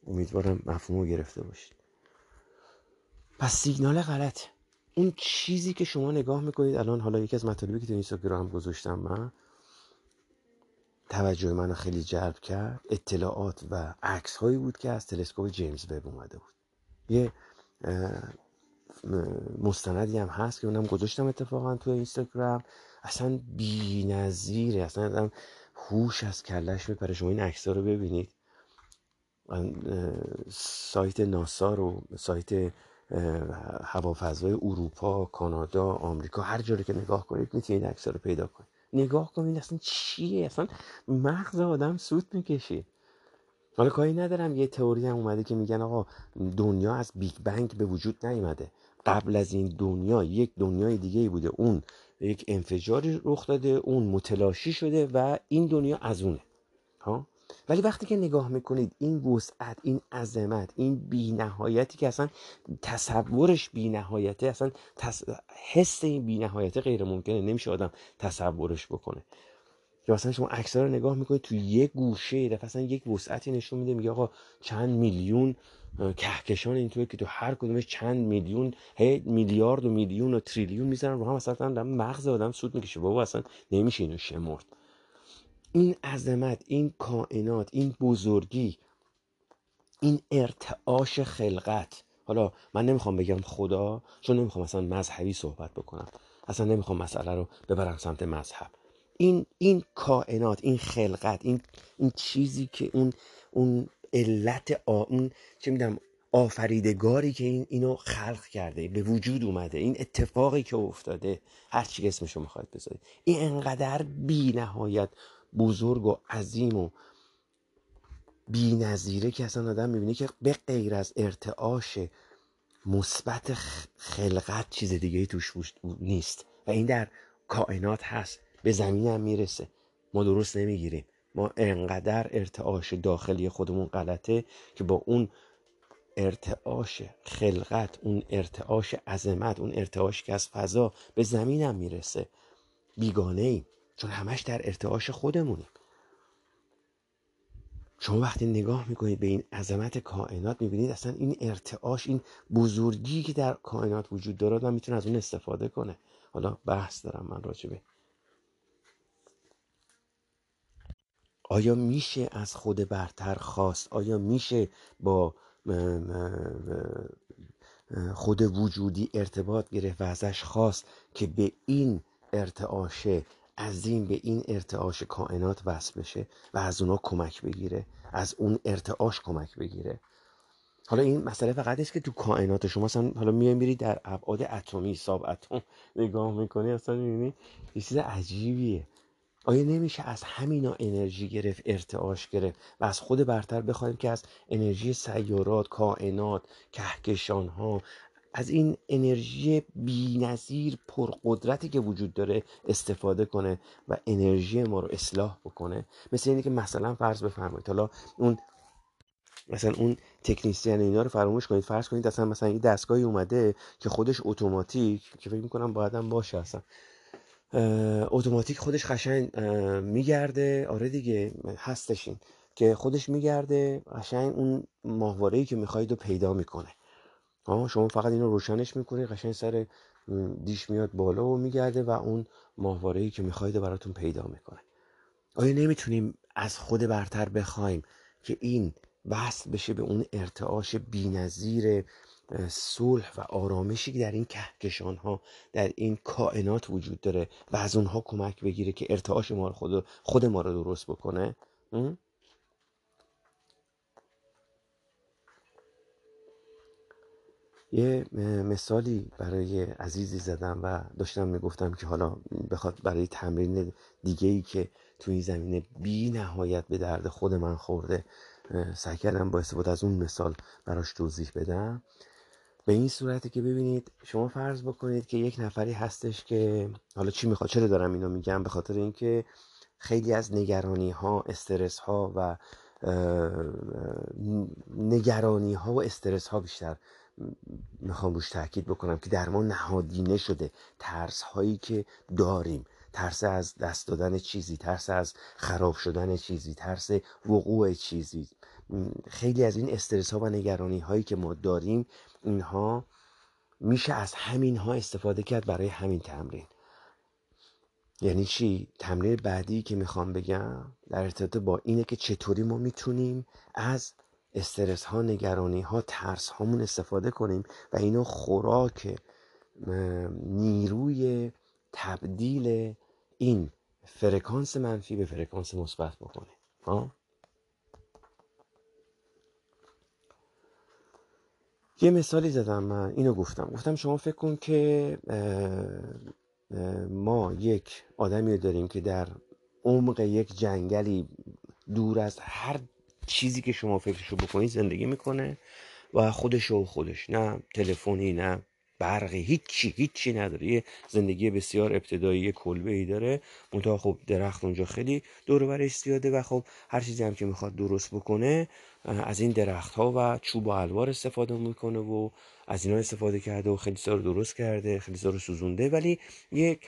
امیدوارم مفهوم گرفته باشید. پس سیگنال غلطه اون چیزی که شما نگاه می‌کنید الان حالا یکی از مطالبی که تو اینستاگرام گذاشتم من توجه منو خیلی جلب کرد. اطلاعات و عکس هایی بود که از تلسکوپ جیمز وب اومده بود. یه مستندی هم هست که اونم گذاشتم اتفاقا تو اینستاگرام. اصلا بی نظیره اصلا آدم هوش از کلش میپره. شما این عکس رو ببینید. سایت ناسا رو سایت هوافضای اروپا کانادا آمریکا هر جایی که نگاه کنید می‌تونید عکس رو پیدا کنید. نگاه کنید اصلا چیه؟ اصلا مغز آدم سوت می‌کشه. حالا کاری ندارم یه تئوری هم اومده که میگن آقا دنیا از بیگ بنگ به وجود نیومده. قبل از این دنیا یک دنیای دیگه ای بوده. اون یک انفجاری رخ داده اون متلاشی شده و این دنیا از اونه. ها؟ ولی وقتی که نگاه می‌کنید این وسعت این عظمت این بینهایتی که اصلا تصورش بینهایته اصلا حس این بینهایته غیر ممکنه. نمیشه آدم تصورش بکنه. یا مثلا شما عکس رو نگاه می‌کنید تو یک گوشه دفعه اصلا یک وسعتی نشون میده میگه آقا چند میلیون کهکشان اینطوری که تو هر کدومش چند میلیون هی میلیارد و میلیون و تریلیون می‌زنن رو هم اصلا مغز آدم سود می‌کشه. بابا اصلا نمیشه اینو شمرد. این عظمت این کائنات این بزرگی این ارتعاش خلقت. حالا من نمی‌خوام بگم خدا چون نمی‌خوام اصلا مذهبی صحبت بکنم. اصلا نمی‌خوام مسئله رو ببرم سمت مذهب. این این کائنات این خلقت این این چیزی که اون اون علت آ... اون چه می‌دونم آفریدگاری که این اینو خلق کرده به وجود اومده این اتفاقی که افتاده. هر چی اسمشو می‌خواید بذارید. این انقدر بی نهایت بزرگ و عظیم و بی نظیره که اصلا آدم می‌بینه که به غیر از ارتعاش مثبت خلقت چیز دیگه توش نیست. و این در کائنات هست. به زمین هم می‌رسه. ما درست نمی‌گیریم. ما انقدر ارتعاش داخلی خودمون غلطه که با اون ارتعاش خلقت اون ارتعاش عظمت اون ارتعاش که از فضا به زمین هم می‌رسه. بیگانه ایم چون همش در ارتعاش خودمونیم شما وقتی نگاه می‌کنید به این عظمت کائنات می‌بینید اصلا این ارتعاش این بزرگی که در کائنات وجود داره من می‌تونه از اون استفاده کنه حالا بحث دارم من راجبه آیا میشه از خود برتر خواست؟ آیا میشه با خود وجودی ارتباط گرفت و ازش خواست که به این ارتعاش عظیم به این ارتعاش کائنات وصل بشه و از اونا کمک بگیره از اون ارتعاش کمک بگیره. حالا این مسئله فقط است که تو کائنات شما مثلا حالا میای میری در ابعاد اتمی ساب اتم نگاه می‌کنی اصلا می‌بینی؟ یه چیز عجیبیه. آیا نمیشه از همینا انرژی گرفت ارتعاش گرفت و از خود برتر بخوایم که از انرژی سیارات کائنات کهکشان ها از این انرژی بینظیر پرقدرتی که وجود داره استفاده کنه و انرژی ما رو اصلاح بکنه. مثل اینه که مثلا فرض بفرمایید. حالا اون مثلا اون تکنیسیان اینا رو فراموش کنید. فرض کنید اصلا مثلا این دستگاهی اومده که خودش اتوماتیک که فکر می‌کنم باید هم باشه اصلا. اتوماتیک خودش قشنگ میگرده. آره دیگه هستشین که خودش میگرده قشنگ اون ماهواره که می‌خواید رو پیدا می‌کنه. شما فقط اینو روشنش می‌کنید قشنگ سر دیش میاد بالا و میگرده و اون ماهواره که می‌خواید براتون پیدا می‌کنه. آیا نمی‌تونیم از خود برتر بخوایم که این وصل بشه به اون ارتعاش بینظیر صلح و آرامشی که در این کهکشان ها در این کائنات وجود داره و از اونها کمک بگیره که ارتعاش ما رو خود, خود ما رو درست بکنه؟ یه مثالی برای عزیزی زدم و داشتم می‌گفتم که حالا بخواد برای تمرین دیگه ای که تو این زمینه بی نهایت به درد خود من خورده سعی کردم با استفاده از اون مثال براش توضیح بدم. به این صورتی که ببینید شما فرض بکنید که یک نفری هستش که حالا چی می‌خواد چرا دارم اینو میگم؟ به خاطر اینکه خیلی از نگرانی ها استرس ها و نگرانی ها و استرس ها بیشتر می‌خوام روش تاکید بکنم که در ما نهادینه شده ترس هایی که داریم. ترس از دست دادن چیزی ترس از خراب شدن چیزی ترس وقوع چیزی. خیلی از این استرس ها و نگرانی هایی که ما داریم اینها میشه از همین ها استفاده کرد برای همین تمرین. یعنی چی؟ تمرین بعدی که می‌خوام بگم در ارتباط با اینه که چطوری ما می‌تونیم از استرس ها نگرانی ها ترس هامون استفاده کنیم و اینو خوراک نیروی تبدیل این فرکانس منفی به فرکانس مثبت بکنیم ها؟ یه مثالی زدم من اینو گفتم. گفتم شما فکر کن که ما یک آدمی رو داریم که در عمق یک جنگلی دور از هر چیزی که شما فکرشو بکنید زندگی می‌کنه و خودش و خودش. نه تلفنی نه برقی هیچی هیچی نداره. یه زندگی بسیار ابتدایی کلبه ای داره. منتها خب درخت اونجا خیلی دور برش زیاده و خب هر چیزی هم که می‌خواد درست بکنه از این درخت ها و چوب و الوار استفاده می‌کنه و از اینا استفاده کرده و خیلی رو درست کرده خیلی رو سوزونده. ولی یک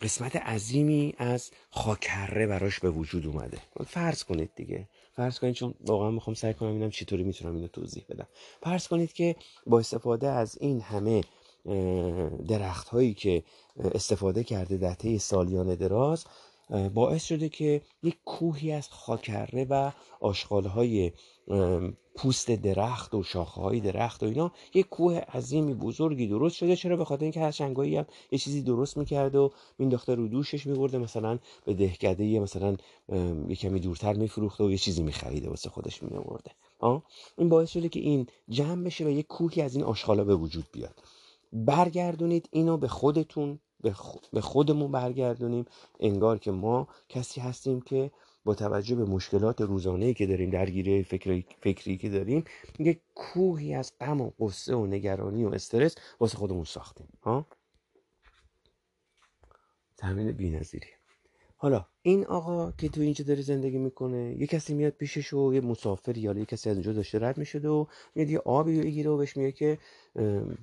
قسمت عظیمی از خاکره براش به وجود اومده. فرض کنید دیگه. فرض کنید چون واقعا می‌خوام سعی کنم اینم چطوری می‌تونم اینو توضیح بدم. فرض کنید که با استفاده از این همه درخت هایی که استفاده کرده در طی سالیان دراز باعث شده که یک کوهی از خاکره و آشغال های پوست درخت و شاخه های درخت و اینا یک کوه عظیمی بزرگی درست شده. چرا؟ به خاطر اینکه هر هم یه چیزی درست می‌کرده و مینداخته رو دوشش میبرده مثلا به دهکده مثلا یه کمی دورتر میفروخته و یه چیزی میخریده واسه خودش میورده این باعث شده که این جمع بشه و یک کوهی از این آشغالا به وجود بیاد. برگردونید اینو به خودتون به خودمون برگردونیم. انگار که ما کسی هستیم که با توجه به مشکلات روزانه که داریم درگیری فکری, فکری که داریم یک کوهی از غم و قصه و نگرانی و استرس واسه خودمون ساختیم ها؟ تمرین بی‌نظیری. حالا این آقا که تو اینجا داره زندگی می‌کنه یه کسی میاد پیشش و یه مسافری یا یه کسی از اونجا داشته رد می‌شده و میاد یه آبی بگیره و بهش میگه که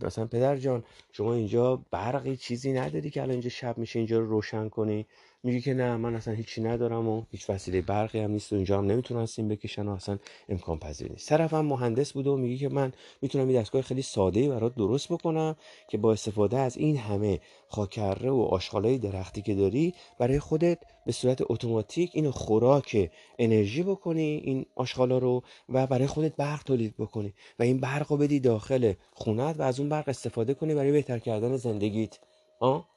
مثلا پدر جان شما اینجا برقی چیزی نداری که الان اینجا شب میشه اینجا رو روشن کنی؟ میگه که نه من اصلا هیچی ندارم و هیچ وسیله برقی هم نیست و اینجا هم نمی‌تونن سیم بکشن و اصلا امکان پذیر نیست. طرفم مهندس بوده و میگه که من می‌تونم یه دستگاه خیلی ساده ای برات درست بکنم که با استفاده از این همه خاکره و آشغالای درختی که داری برای خودت به صورت اتوماتیک اینو خوراک انرژی بکنی این آشغالا رو و برای خودت برق تولید بکنی و این برق رو بدی داخل خونت و از اون برق استفاده کنی برای بهتر کردن زندگیت آه؟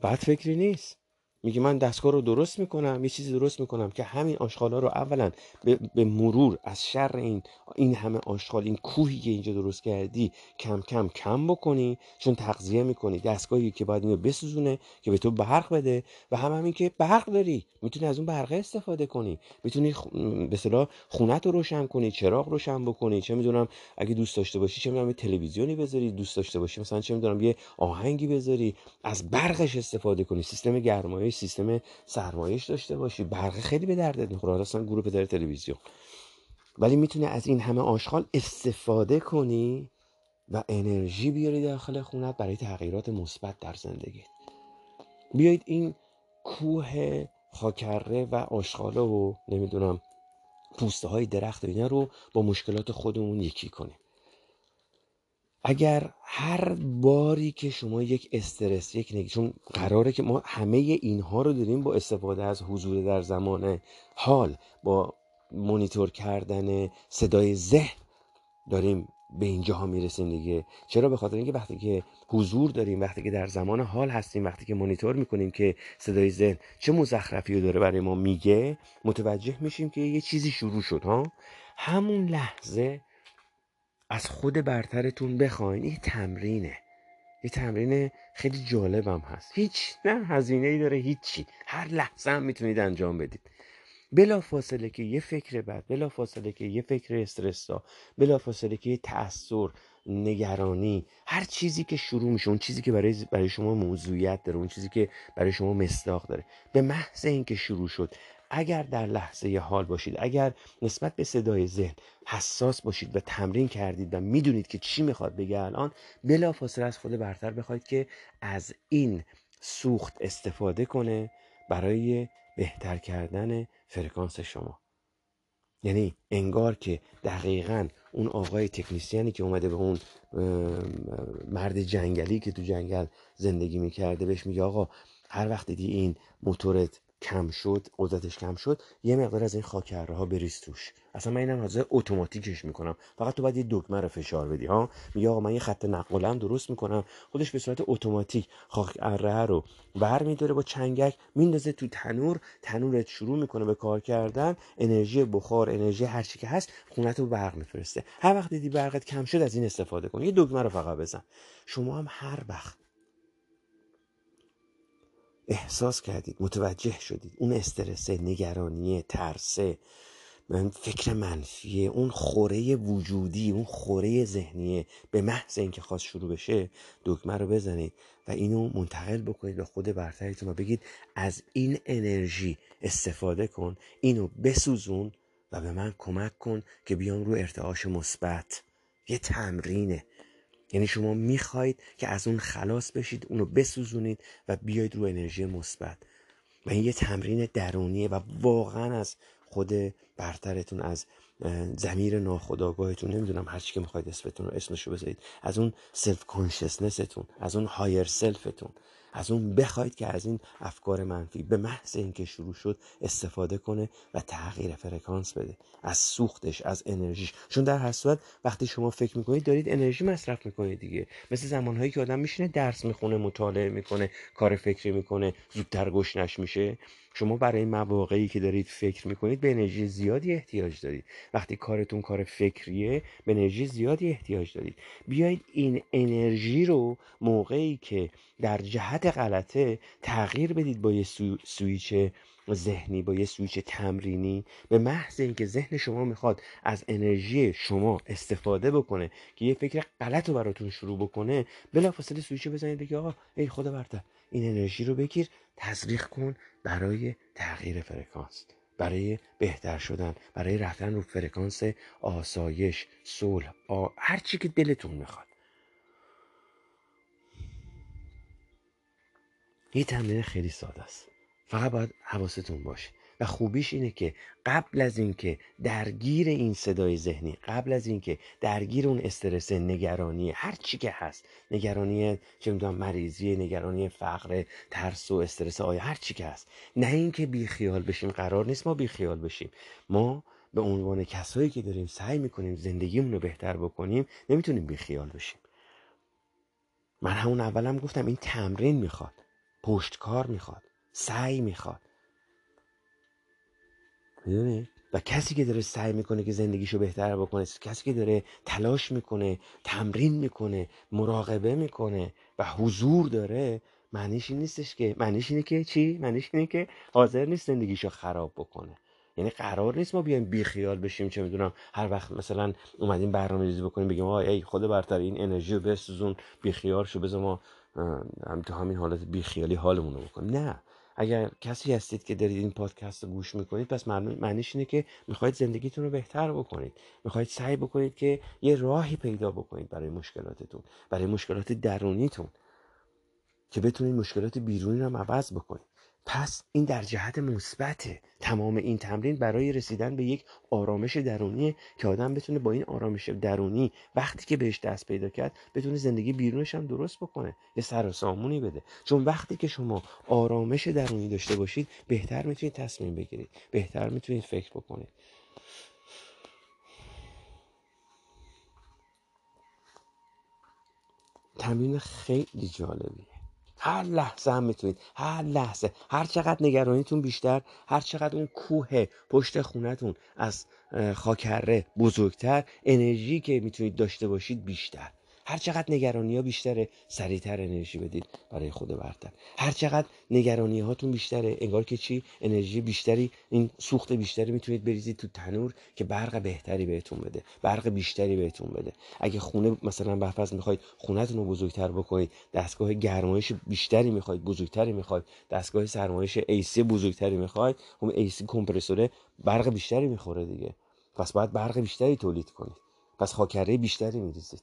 بعد فکری نیست میگه من دستگاه رو درست می‌کنم یه چیزی درست می‌کنم که همین آشغالا رو اولا به, به مرور از شر این این همه آشغال این کوهی که اینجا درست کردی کم کم کم بکنی چون تغذیه می‌کنی. دستگاهی که باید اینو بسوزونه که به تو برق بده و هم همین که برق داری. می‌تونی از اون برقه استفاده کنی. می‌تونی خ... به اصطلاح خونت رو روشن کنی چراغ روشن بکنی. چه می‌دونم اگه دوست داشته باشی چه می‌دونم تلویزیونی بذاری دوست داشته باشی مثلا چه می‌دونم یه آهنگی بذاری از برقش استفاده کنی. سیستم گرمایش سیستم سرمایش داشته باشی. برق خیلی به دردت می‌خوره اصلا گروه پدر تلویزیون. ولی می‌تونه از این همه آشغال استفاده کنی و انرژی بیاری داخل خونت برای تغییرات مثبت در زندگی بیایید این کوه خاکره و آشغاله و نمی‌دونم پوسته های درخت و اینا رو با مشکلات خودمون یکی کنیم. اگر هر باری که شما یک استرس یک نگی چون قراره که ما همه اینها رو داریم با استفاده از حضور در زمان حال با مونیتور کردن صدای ذهن داریم به اینجاها می‌رسیم دیگه. چرا؟ به خاطر اینکه وقتی که حضور داریم وقتی که در زمان حال هستیم وقتی که مانیتور می‌کنیم که صدای ذهن چه مزخرفی رو داره برای ما میگه متوجه میشیم که یه چیزی شروع شد ها؟ همون لحظه از خود برترتون بخواین این تمرینه. یه تمرین خیلی جالبم هست. هیچ نه هزینه ای داره هیچی. هر لحظه هم می‌تونید انجام بدید. بلا فاصله که یه فکر بد بلا فاصله که یه فکر استرسا بلا فاصله که یه تأثیر نگرانی هر چیزی که شروع میشه اون چیزی که برای برای شما موضوعیت داره اون چیزی که برای شما مصداق داره به محض اینکه شروع شد اگر در لحظه حال باشید اگر نسبت به صدای ذهن حساس باشید و تمرین کردید و می‌دونید که چی می‌خواد بگه الان بلا فاصله از خود برتر بخواید که از این سوخت استفاده کنه برای بهتر کردن فرکانس شما. یعنی انگار که دقیقا اون آقای تکنیسیانی که اومده به اون مرد جنگلی که تو جنگل زندگی می‌کرده بهش میگه آقا هر وقت دیدی این موتورت کم شد قدرتش کم شد یه مقدار از این خاکره ها بریز توش. اصلا من اینم حاضر اتوماتیکش می‌کنم. فقط تو باید یه دکمه رو فشار بدی ها؟ میگه آقا من یه خط نقلم درست می‌کنم. خودش به صورت اتوماتیک خاکره رو بر میداره با چنگک میندازه تو تنور. تنورت شروع می‌کنه به کار کردن. انرژی بخار انرژی هر چی که هست خونت رو برق میفرسته. هر وقت دیدی برقت کم شد از این استفاده کن. یه دکمه رو فقط بزن. شما هم هر وقت احساس کردید متوجه شدید. اون استرسه نگرانی ترسه من فکر منفیه اون خوره وجودی اون خوره ذهنیه به محض اینکه خواست شروع بشه دکمه رو بزنید و اینو منتقل بکنید به خود برتریتون و بگید از این انرژی استفاده کن اینو بسوزون و به من کمک کن که بیام رو ارتعاش مثبت. یه تمرینه. یعنی شما می‌خواید که از اون خلاص بشید اونو بسوزونید و بیاید رو انرژی مثبت. و این یه تمرین درونیه و واقعا از خود برترتون از ضمیر ناخودآگاهتون نمی‌دونم هر چی که می‌خواید اسمتون رو اسمش رو بذارید از اون self consciousness تون از اون higher self تون از اون بخواید که از این افکار منفی به محض اینکه شروع شد استفاده کنه و تغییر فرکانس بده. از سوختش از انرژیش. چون در هر صورت وقتی شما فکر می‌کنید دارید انرژی مصرف می‌کنید دیگه. مثل زمانهایی که آدم میشینه درس می‌خونه مطالعه می‌کنه کار فکری می‌کنه زودتر گشنش میشه. شما برای مواقعی که دارید فکر می‌کنید به انرژی زیادی احتیاج دارید. وقتی کارتون کار فکریه به انرژی زیادی احتیاج دارید. بیایید این انرژی رو موقعی که در جهت غلطه تغییر بدید با یه سویچ ذهنی با یه سویچ تمرینی به محض اینکه ذهن شما می‌خواد از انرژی شما استفاده بکنه که یه فکر غلط رو براتون شروع بکنه بلافاصله سویچ بزنید بگی آقا ای خود برتر این انرژی رو بگیر تزریق کن برای تغییر فرکانس برای بهتر شدن برای رفتن رو فرکانس آسایش صلح هر چی که دلتون می‌خواد. یه تمرین خیلی ساده است. فقط باید حواستون باشه. و خوبیش اینه که قبل از اینکه درگیر این صدای ذهنی قبل از اینکه درگیر اون استرس نگرانی هر چی که هست نگرانی چه می‌دونم مریضی نگرانی فقر ترس و استرس آیا هر چی که هست. نه اینکه بیخیال بشیم قرار نیست ما بیخیال بشیم. ما به عنوان کسایی که داریم سعی می‌کنیم زندگیمون رو بهتر بکنیم نمی‌تونیم بیخیال بشیم. من همون اولم گفتم این تمرین می‌خواد پشتکار می‌خواد. سعی می‌خواد. می‌دونی؟ و کسی که داره سعی می‌کنه که زندگیشو بهتر بکنه کسی که داره تلاش می‌کنه تمرین می‌کنه مراقبه می‌کنه و حضور داره معنیش این نیستش که معنیش اینه که چی؟ معنیش اینه که حاضر نیست زندگیشو خراب بکنه. یعنی قرار نیست ما بیایم بیخیال بشیم چه می‌دونم هر وقت مثلا اومدیم برنامه ریزی بکنیم بگیم آ ای خود برتر این انرژی رو بسوزون بیخیال شو بذار ما هم تو همین حالت بیخیالی حالمون رو بکنیم. نه. اگر کسی هستید که دارید این پادکست رو گوش می‌کنید پس معنیش اینه که می‌خواید زندگیتون رو بهتر بکنید. می‌خواید سعی بکنید که یه راهی پیدا بکنید برای مشکلاتتون برای مشکلات درونیتون که بتونید مشکلات بیرونی رو هم عوض بکنید. پس این در جهت مثبته. تمام این تمرین برای رسیدن به یک آرامش درونی که آدم بتونه با این آرامش درونی وقتی که بهش دست پیدا کرد بتونه زندگی بیرونش هم درست بکنه. یه سر و سامونی بده. چون وقتی که شما آرامش درونی داشته باشید بهتر می‌تونید تصمیم بگیرید. بهتر می‌تونید فکر بکنید. تمرین خیلی جالبیه. هر لحظه هم می‌تونید. هر لحظه. هر چقدر نگرانیتون بیشتر هر چقدر اون کوه پشت خونتون از خاکره بزرگتر انرژی که می‌تونید داشته باشید بیشتر. هر چقدر نگرانی ها بیشتره سریعتر انرژی بدید برای خود برتر. هر چقدر نگرانی هاتون بیشتره انگار که چی؟ انرژی بیشتری این سوخت بیشتری می‌تونید بریزید تو تنور که برق بهتری بهتون بده برق بیشتری بهتون بده. اگه خونه مثلا بحفظ می‌خواید خونهتون رو بزرگتر بکنید دستگاه گرمایش بیشتری می‌خواید بزرگتری می‌خواید دستگاه سرمایش AC بزرگتری می‌خواید اون AC کمپرسوره برق بیشتری می‌خوره دیگه. پس باید برق بیشتری تولید کنید. پس خاک اره بیشتری میریزید.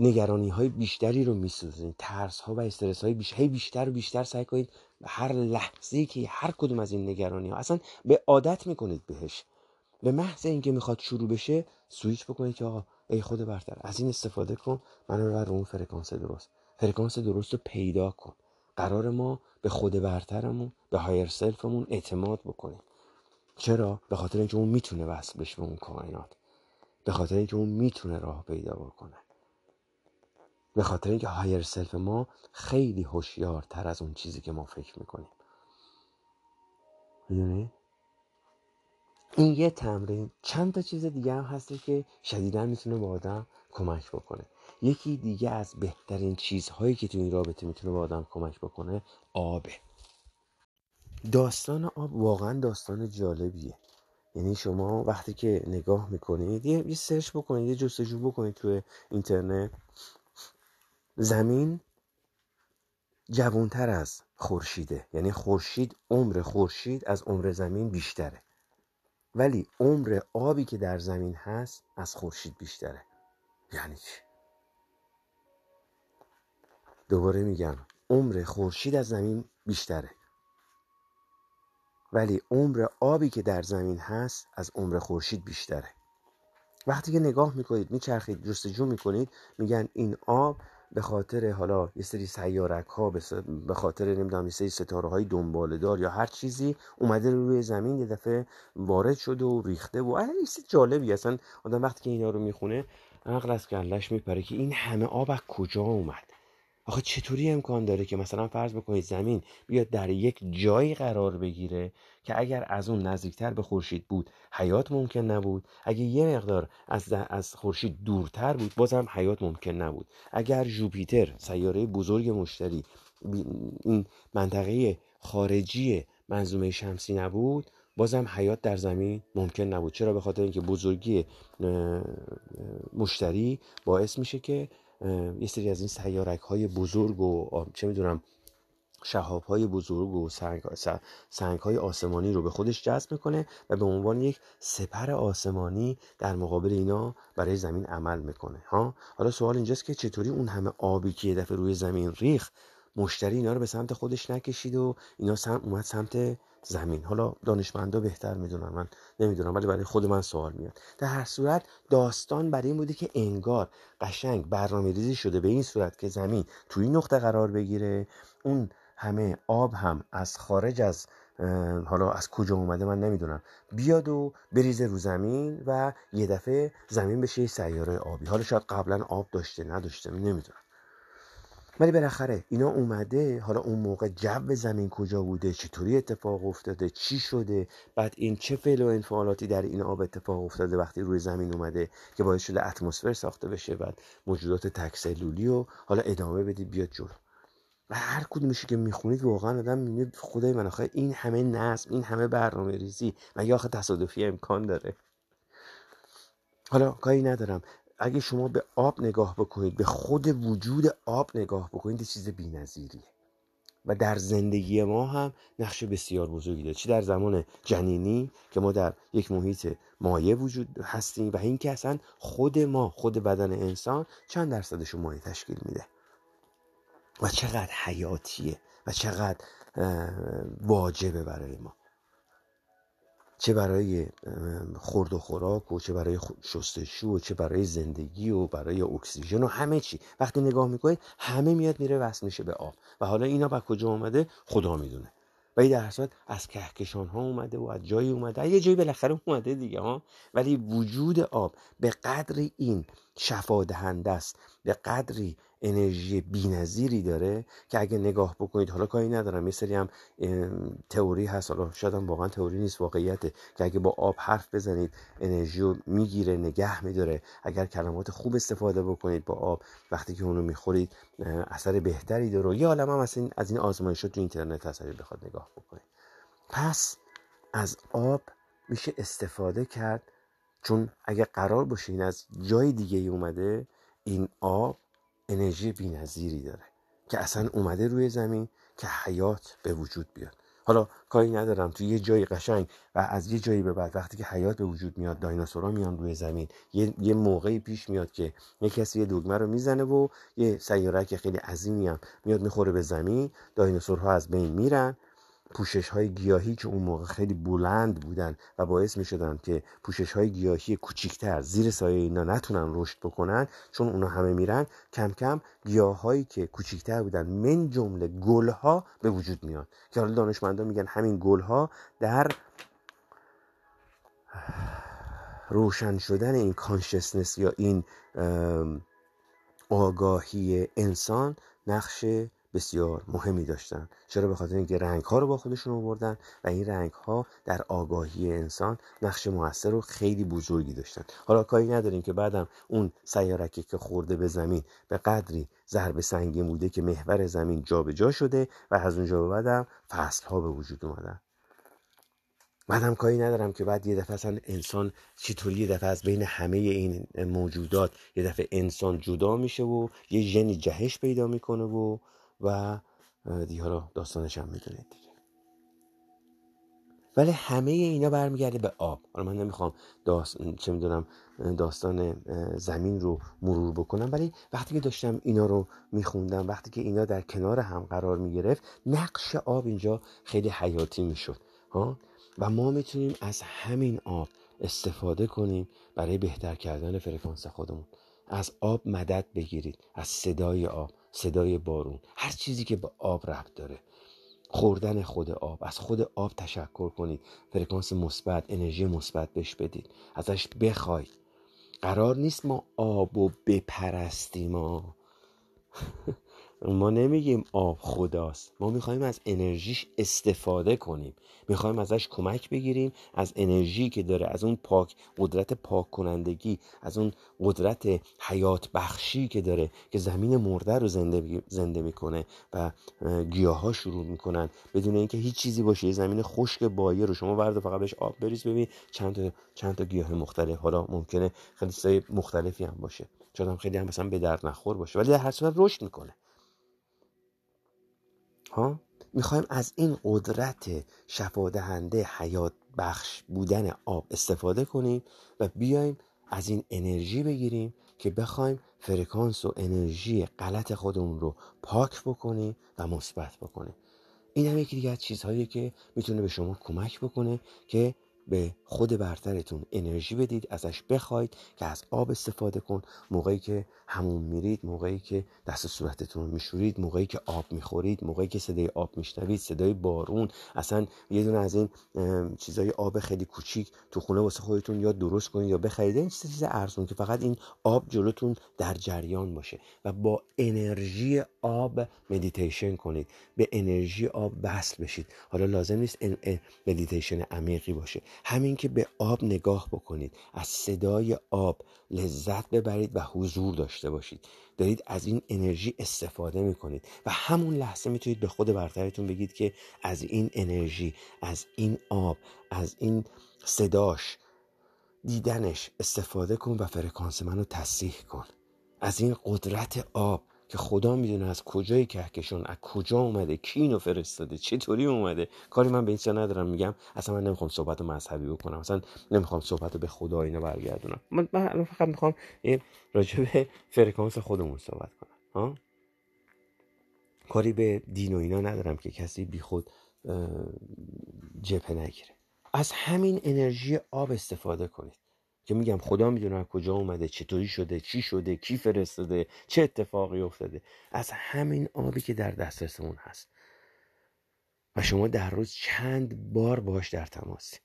نگرانی های بیشتری رو میسوزونید ترس ها و استرس های بیشتر, بیشتر و بیشتر سعی کنید هر لحظه که هر کدوم از این نگرانی ها اصلا به عادت می‌کنید بهش. به محض اینکه می‌خواد شروع بشه سویچ بکنید که آقا ای خود برتر از این استفاده کن منو ببر رو اون فرکانس درست. فرکانس درست رو پیدا کن. قرار ما به خود برترمون به higher self مون اعتماد بکنیم. چرا؟ به خاطر اینکه اون می‌تونه وصل بشه به اون کائنات. به خاطر اینکه اون می‌تونه راه پیدا بکنه. به خاطر اینکه higher self ما خیلی هوشیارتر از اون چیزی که ما فکر می‌کنیم. می‌دونی؟ این یه تمرین. چند تا چیز دیگه هم هستی که شدیدا می‌تونه به آدم کمک بکنه. یکی دیگه از بهترین چیزهایی که تو این رابطه می‌تونه به آدم کمک بکنه آبه. داستان آب واقعا داستان جالبیه. یعنی شما وقتی که نگاه می‌کنید یه سرچ بکنید یه جستجو بکنید توی اینترنت. زمین جوانتر از خورشیده. یعنی خورشید عمر خورشید از عمر زمین بیشتره. ولی عمر آبی که در زمین هست از خورشید بیشتره. یعنی چی؟ دوباره میگم عمر خورشید از زمین بیشتره. ولی عمر آبی که در زمین هست از عمر خورشید بیشتره. وقتی که نگاه می‌کنید میچرخید جستجو می‌کنید میگن این آب به خاطر حالا یه سری سیارک ها به خاطر نمی‌دونم یه سری ستاره های دنباله دار یا هر چیزی اومده روی زمین یه دفعه وارد شده و ریخته و این جالبی. اصلا آدم وقتی که اینا رو می‌خونه عقل از کلش میپره که این همه آب از کجا اومد؟ آخه چطوری امکان داره که مثلا فرض بکنید زمین بیاد در یک جایی قرار بگیره که اگر از اون نزدیکتر به خورشید بود حیات ممکن نبود. اگر یه مقدار از از خورشید دورتر بود بازم حیات ممکن نبود. اگر جوپیتر سیاره بزرگ مشتری این منطقه خارجی منظومه شمسی نبود بازم حیات در زمین ممکن نبود. چرا؟ به خاطر اینکه بزرگی مشتری باعث میشه که یه سری از این سیارک های بزرگ و چه می‌دونم شهاب های بزرگ و سنگ, سنگ های آسمانی رو به خودش جذب می‌کنه و به عنوان یک سپر آسمانی در مقابل اینا برای زمین عمل می‌کنه ها؟ حالا سوال اینجاست که چطوری اون همه آبی که یه دفعه روی زمین ریخ مشتری اینا رو به سمت خودش نکشید و اینا سم اومد سمت زمین؟ حالا دانشمندا بهتر می‌دونن من نمی‌دونم ولی برای خود من سوال میاد. در هر صورت داستان برای این بوده که انگار قشنگ برنامه ریزی شده به این صورت که زمین توی این نقطه قرار بگیره اون همه آب هم از خارج از حالا از کجا اومده من نمی‌دونم. بیاد و بریزه رو زمین و یه دفعه زمین بشه سیاره آبی. حالا شاید قبلا آب داشته نداشته نمی‌دونم. ولی بالاخره اینا اومده حالا اون موقع جو زمین کجا بوده چطوری اتفاق افتاده چی شده بعد این چه فعل و انفعالاتی در این آب اتفاق افتاده وقتی روی زمین اومده که باعث شده اتمسفر ساخته بشه بعد موجودات تکسلولی و حالا ادامه بدید بیاد جلو. و هر کدومشی که می‌خونید واقعا آدم می‌بینید خدای من آخه این همه نظم این همه برنامه ریزی مگه آخه تصادفی امکان داره؟ حالا کاری ندارم. اگه شما به آب نگاه بکنید به خود وجود آب نگاه بکنید چیز بی‌نظیریه. و در زندگی ما هم نقش بسیار بزرگی داره. چی در زمان جنینی که ما در یک محیط مایع وجود هستیم و اینکه اصلا خود ما خود بدن انسان چند درصدش مایع تشکیل میده؟ و چقدر حیاتیه و چقدر واجبه برای ما. چه برای خورد و خوراک و چه برای شستشو و چه برای زندگی و برای اکسیژن و همه چی. وقتی نگاه می‌کنید همه میاد میره وصل میشه به آب. و حالا اینا با کجا اومده؟ خدا می‌دونه. و این در از کهکشان ها اومده و از جایی اومده. یه جایی بالاخره اومده دیگه ها. ولی وجود آب به قدر این شفا دهنده است به قدری انرژی بینظیری داره که اگه نگاه بکنید حالا کاری ندارم یه سری هم تئوری هست. حالا شاید هم واقعا تئوری نیست واقعیته که اگه با آب حرف بزنید انرژی رو می‌گیره نگه میداره. اگر کلمات خوب استفاده بکنید با آب وقتی که اونو می‌خورید اثر بهتری داره. یه عالم هم از این, از این آزمایشات تو اینترنت هست بخواد نگاه بکنید. پس از آب میشه استفاده کرد. چون اگه قرار باشه این از جای دیگه ای اومده این آب انرژی بینظیری داره که اصلا اومده روی زمین که حیات به وجود بیاد. حالا کاری ندارم تو یه جایی قشنگ و از یه جایی به بعد وقتی که حیات به وجود میاد دایناسورا میان روی زمین. یه, یه موقعی پیش میاد که یه کسی یه دگمه رو می‌زنه و یه سیارک خیلی عظیمی هم میاد می‌خوره به زمین. دایناسورها از بین میرن. پوشش های گیاهی که اون موقع خیلی بلند بودن و باعث می شدن که پوشش های گیاهی کوچیکتر زیر سایه اینا نتونن رشد بکنن چون اونا همه میرن کم کم گیاهایی که کوچیکتر بودن من جمله گل ها به وجود میاد. که حالا دانشمندان میگن همین گل ها در روشن شدن این کانشسنس یا این آگاهی انسان نقش بسیار مهمی داشتن. چرا؟ به خاطر اینکه رنگ ها رو با خودشون آوردن و این رنگ ها در آگاهی انسان نقش موثر و خیلی بزرگی داشتن. حالا کاری نداریم که بعدم اون سیارکی که خورده به زمین به قدری ضرب سنگین بوده که محور زمین جابجا جا شده و از اونجا به بعدم فصل ها به وجود اومدن. بعدم کاری ندارم که بعد یه دفعه اصلا انسان چطوری یه دفعه از بین همه این موجودات یه دفعه انسان جدا میشه و یه ژنی جهش پیدا می‌کنه و و دیگه حالا داستانش هم می‌دونید دیگه. ولی همه اینا برمیگرده به آب. حالا من نمی‌خوام داست... چه می‌دونم داستان زمین رو مرور بکنم ولی وقتی که داشتم اینا رو میخوندم وقتی که اینا در کنار هم قرار می‌گرفت نقش آب اینجا خیلی حیاتی می‌شد ها؟ و ما می‌تونیم از همین آب استفاده کنیم برای بهتر کردن فرکانس خودمون. از آب مدد بگیرید از صدای آب. صدای بارون هر چیزی که به آب ربط داره. خوردن خود آب از خود آب تشکر کنید. فرکانس مثبت انرژی مثبت بهش بدید. ازش بخواید. قرار نیست ما آب و بپرستیم ما ما نمیگیم آب خداست. ما می‌خوایم از انرژیش استفاده کنیم. می‌خوایم ازش کمک بگیریم. از انرژی که داره از اون پاک قدرت پاک کنندگی از اون قدرت حیات بخشی که داره که زمین مرده رو زنده, زنده می‌کنه و گیاه ها شروع می‌کنن. بدون اینکه هیچ چیزی باشه یه زمین خشک بایه رو شما ورد فقط بهش آب بریز ببین چند تا چند تا گیاه مختلف. حالا ممکنه خیلی مختلفی هم باشه. شاید هم خیلی هم مثلا به درد نخور باشه. ولی در هر صورت رشد می‌کنه. ها؟ می‌خوایم از این قدرت شفادهنده حیات بخش بودن آب استفاده کنیم و بیایم از این انرژی بگیریم که بخوایم فرکانس و انرژی غلط خودمون رو پاک بکنیم و مثبت بکنیم. این هم یکی دیگه از چیزهایی که می‌تونه به شما کمک بکنه که به خود برترتون انرژی بدید ازش بخواید که از آب استفاده کن. موقعی که همون میرید موقعی که دست صورتتون میشورید موقعی که آب می‌خورید موقعی که صدای آب میشنوید صدای بارون. اصلا یه دونه از این چیزای آب خیلی کوچیک تو خونه واسه خودتون یا درست کنید یا بخرید. این چیز ارزون که فقط این آب جلوتون در جریان باشه و با انرژی آب مدیتیشن کنید. به انرژی آب وصل بشید. حالا لازم نیست مدیتیشن عمیقی باشه. همین که به آب نگاه بکنید. از صدای آب لذت ببرید و حضور داشته باشید. دارید از این انرژی استفاده می‌کنید و همون لحظه می‌تونید به خود برترتون بگید که از این انرژی از این آب از این صداش دیدنش استفاده کن و فرکانس منو تصحیح کن. از این قدرت آب که خدا می‌دونه از کجای کهکشان از کجا اومده کی اینو فرستاده چطوری اومده. کاری من به این ندارم میگم اصلا من نمی‌خوام صحبت مذهبی بکنم اصلا نمی‌خوام صحبت به خدا اینو برگردونم. من, فقط می‌خوام راجع به فرکانس خودمون صحبت کنم. ها؟ کاری به دین و اینا ندارم که کسی بی خود جبهه نگیره. از همین انرژی آب استفاده کنید. که میگم خدا می‌دونه از کجا اومده چطوری شده چی شده کی فرستاده چه اتفاقی افتاده. از همین آبی که در دسترسمون هست. و شما در روز چند بار باش در تماسی.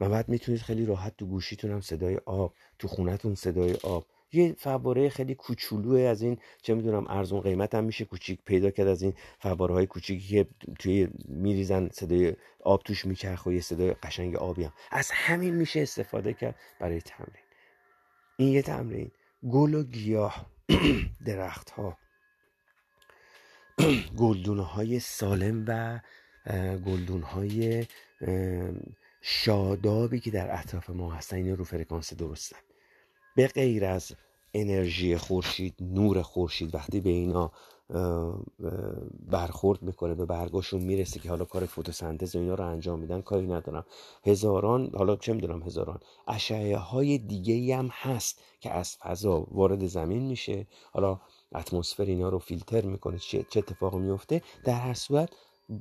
و بعد می‌تونید خیلی راحت تو گوشیتون هم صدای آب تو خونتون صدای آب. یه فواره خیلی کوچولو از این چه می‌دونم ارزون قیمت هم میشه کوچیک پیدا کرد از این فواره های کوچیکی که توی میریزن صدای آب توش میچرخ و یه صدای قشنگ آبی هم. از همین میشه استفاده کرد برای تمرین. این یه تمرین. گل و گیاه درخت ها گلدونه های سالم و گلدون های شادابی که در اطراف ما هستن این رو فرکانس درستن. به غیر از انرژی خورشید نور خورشید وقتی به اینا برخورد می‌کنه به برگاشون می‌رسه که حالا کار فتوسنتز و اینا رو انجام میدن کاری ندارم. هزاران حالا چه می‌دونم هزاران اشعه های دیگه هم هست که از فضا وارد زمین میشه. حالا اتمسفر اینا رو فیلتر می‌کنه چه اتفاقی میفته در هر صورت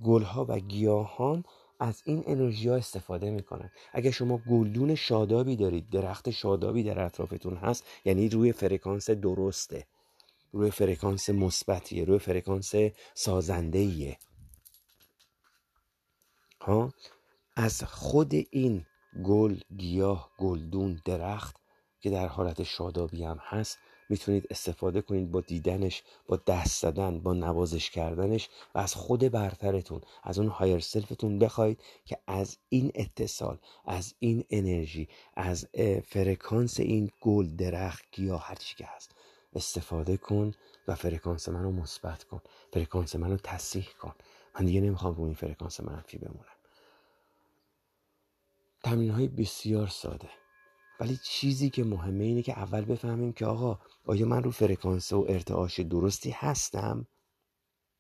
گلها و گیاهان از این انرژی ها استفاده می‌کنن. اگر شما گلدون شادابی دارید درخت شادابی در اطرافتون هست یعنی روی فرکانس درسته. روی فرکانس مثبتیه روی فرکانس سازنده ها؟ از خود این گل گیاه گلدون درخت که در حالت شادابی هم هست می‌تونید استفاده کنید با دیدنش با دست زدن با نوازش کردنش و از خود برترتون از اون higher self تون بخواید که از این اتصال از این انرژی از فرکانس این گل درخت گیاه هر چی که هست استفاده کن و فرکانس منو مثبت کن فرکانس منو تصحیح کن. من دیگه نمی‌خوام رو این فرکانس منفی بمونم. تمرین های بسیار ساده. ولی چیزی که مهمه اینه که اول بفهمیم که آقا آیا من رو فرکانس و ارتعاش درستی هستم؟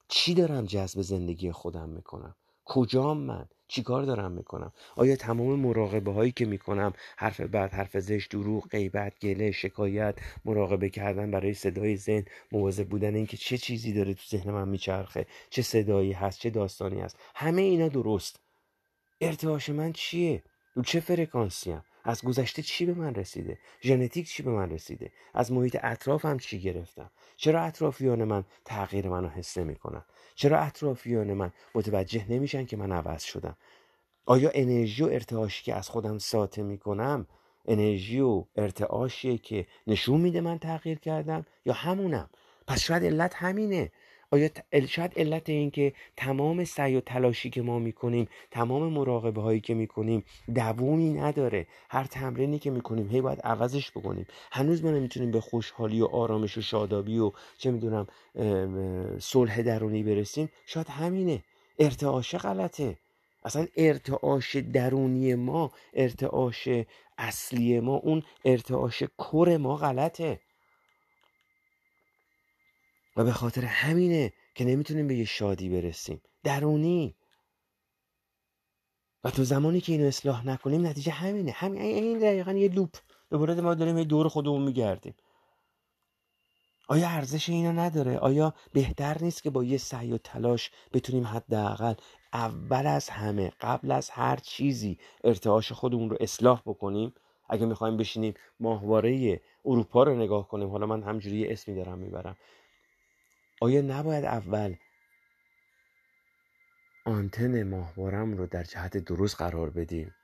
چی دارم جذب زندگی خودم می‌کنم؟ کجام من؟ چیکار دارم می‌کنم؟ آیا تمام مراقبه هایی که می‌کنم حرف بد حرف زشت دروغ غیبت گله شکایت مراقبه کردن برای صدای ذهن مواظب بودن اینکه چه چیزی داره تو ذهن من میچرخه چه صدایی هست چه داستانی هست همه اینا درست. ارتعاش من چیه؟ رو چه فرکانسی هم؟ از گذشته چی به من رسیده؟ ژنتیک چی به من رسیده؟ از محیط اطرافم چی گرفتم؟ چرا اطرافیان من تغییر منو حس نمی‌کنن؟ چرا اطرافیان من متوجه نمیشن که من عوض شدم؟ آیا انرژی و ارتعاشی که از خودم ساطع می‌کنم انرژی و ارتعاشیه که نشون میده من تغییر کردم یا همونم؟ پس شاید علت همینه. آیا شاید علت این که تمام سعی و تلاشی که ما می‌کنیم تمام مراقبه هایی که می‌کنیم دوومی نداره. هر تمرینی که می‌کنیم هی باید عوضش بکنیم. هنوز ما نمی‌تونیم به خوشحالی و آرامش و شادابی و چه می‌دونم صلح درونی برسیم. شاید همینه. ارتعاش غلطه. اصلا ارتعاش درونی ما ارتعاش اصلی ما اون ارتعاش کور ما غلطه. و به خاطر همینه که نمی‌تونیم به یه شادی برسیم. درونی. و تو زمانی که اینو اصلاح نکنیم نتیجه همینه. همین این دقیقا یه لوپ. دوباره ما داریم یه دور خودمون میگردیم. آیا ارزش اینا نداره؟ آیا بهتر نیست که با یه سعی و تلاش بتونیم حداقل اول از همه قبل از هر چیزی ارتعاش خودمون رو اصلاح بکنیم؟ اگه می‌خوایم بشینیم ماهواره اروپا رو نگاه کنیم. حالا من همجوری اسمی دارم می‌برم. آیا نباید اول آنتن ماهوارم رو در جهت درست قرار بدیم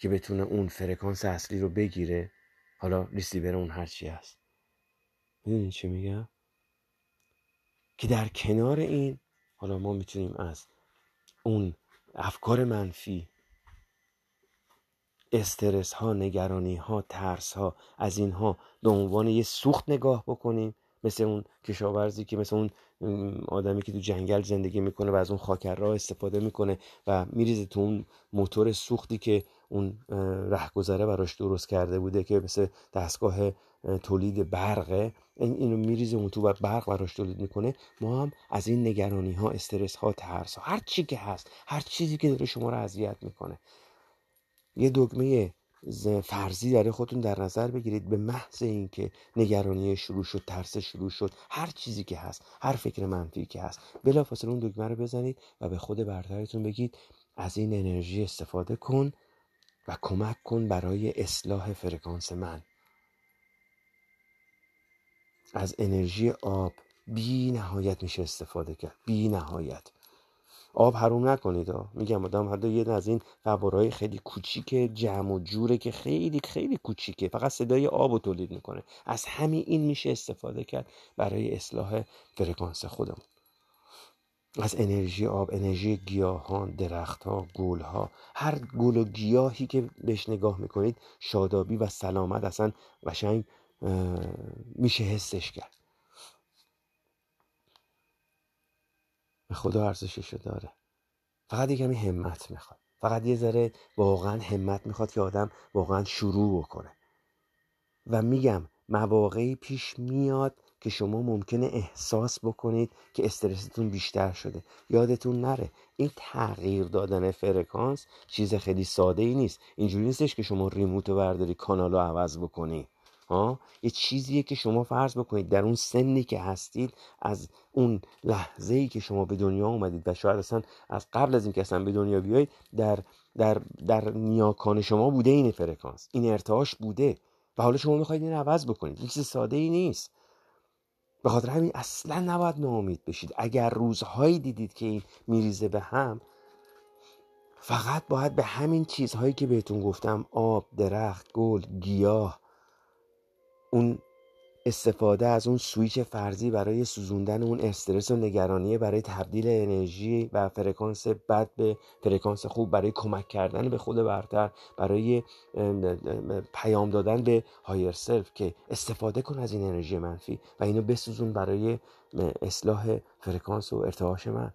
که بتونه اون فرکانس اصلی رو بگیره؟ حالا ریسیور اون هرچی هست. می‌دونین چی میگم؟ که در کنار این حالا ما می‌تونیم از اون افکار منفی استرس ها نگرانی ها ترس ها از اینها به عنوان یه سوخت نگاه بکنیم. مثل اون کشاورزی که مثل اون آدمی که تو جنگل زندگی می‌کنه و از اون خاکر راه استفاده می‌کنه و میریزه تو اون موتور سوختی که اون رهگذره براش درست کرده بوده که مثل دستگاه تولید برقه اینو میریزه اون تو و برق براش تولید می‌کنه. ما هم از این نگرانی ها استرس ها ترس ها هر چی که هست هر چیزی که داره شما رو اذیت می‌کنه. یه دگمه فرضی داره خودتون در نظر بگیرید به محض اینکه نگرانی شروع شد ترس شروع شد هر چیزی که هست هر فکر منفی که هست بلافاصله اون دکمه رو بزنید و به خود برترتون بگید از این انرژی استفاده کن و کمک کن برای اصلاح فرکانس من. از انرژی آب بی نهایت میشه استفاده کرد بی نهایت. آب حروم نکنید میگم آدم حتی یه از این فوارهای خیلی کوچیک جمع و جوره که خیلی خیلی کوچیکه. فقط صدای آب رو تولید می‌کنه. از همین این میشه استفاده کرد برای اصلاح فرکانس خودمون. از انرژی آب انرژی گیاهان درختها گلها هر گل و گیاهی که بهش نگاه می‌کنید شادابی و سلامت اصلا قشنگ میشه حسش کرد. خدا ارزشش داره. فقط یه کمی همت می‌خواد. فقط یه ذره واقعا همت می‌خواد که آدم واقعا شروع بکنه. و میگم مواقعی پیش میاد که شما ممکنه احساس بکنید که استرستون بیشتر شده. یادتون نره این تغییر دادن فرکانس چیز خیلی ساده ای نیست. اینجوری نیستش که شما ریموت رو برداری کانال رو عوض بکنی. ها؟ یه چیزیه که شما فرض بکنید در اون سنی که هستید از اون لحظه ای که شما به دنیا اومدید و شاید اصلا از قبل از اینکه اصلا به دنیا بیایید در در در نیاکان شما بوده این فرکانس این ارتعاش بوده و حالا شما می‌خواید این عوض بکنید. چیز ساده ای نیست. به خاطر همین اصلا نباید ناامید بشید. اگر روزهایی دیدید که این میریزه به هم فقط باید به همین چیزهایی که بهتون گفتم آب درخت گل گیاه اون استفاده از اون سویچ فرضی برای سوزوندن اون استرس و نگرانی برای تبدیل انرژی و فرکانس بد به فرکانس خوب برای کمک کردن به خود برتر برای پیام دادن به higher self که استفاده کن از این انرژی منفی و اینو بسوزون برای اصلاح فرکانس و ارتعاش من.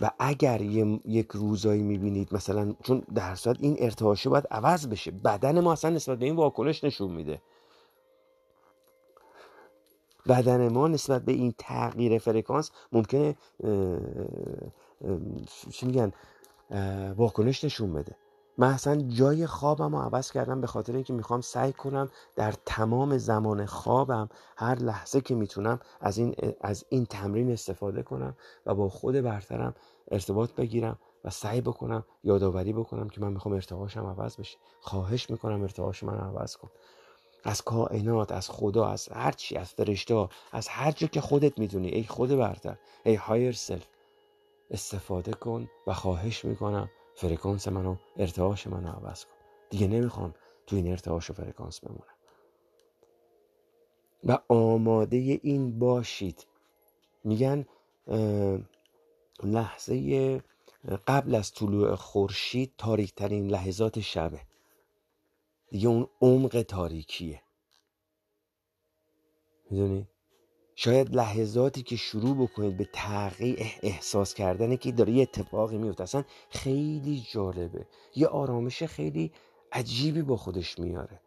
و اگر یک روزایی می‌بینید مثلا چون در صورت این ارتعاشه باید عوض بشه. بدن ما اصلا نسبت به این واکنش نشون میده. بدن ما نسبت به این تغییر فرکانس ممکنه چی میگن واکنش نشون بده. من اصلا جای خوابم رو عوض کردم به خاطر اینکه می‌خوام سعی کنم در تمام زمان خوابم هر لحظه که می‌تونم از این, از این تمرین استفاده کنم و با خود برترم ارتباط بگیرم و سعی بکنم یادآوری بکنم که من می‌خوام ارتعاشم عوض بشه. خواهش می‌کنم ارتعاش من عوض کن. از کائنات از خدا از هر چی از فرشته از هر جا که خودت می‌دونی. ای خود برتر ای higher self استفاده کن و خواهش می‌کنم فرکانس منو ارتعاش منو عوض کن. دیگه نمی‌خوام تو این ارتعاش و فرکانس بمونم. و آماده این باشید. میگن لحظه قبل از طلوع خورشید تاریکترین لحظات شبه. دیگه اون عمق تاریکیه. می‌دونی؟ شاید لحظاتی که شروع بکنید به تغییر احساس کردنه که داره یه اتفاقی میفته اصلا خیلی جالبه. یه آرامش خیلی عجیبی با خودش میاره.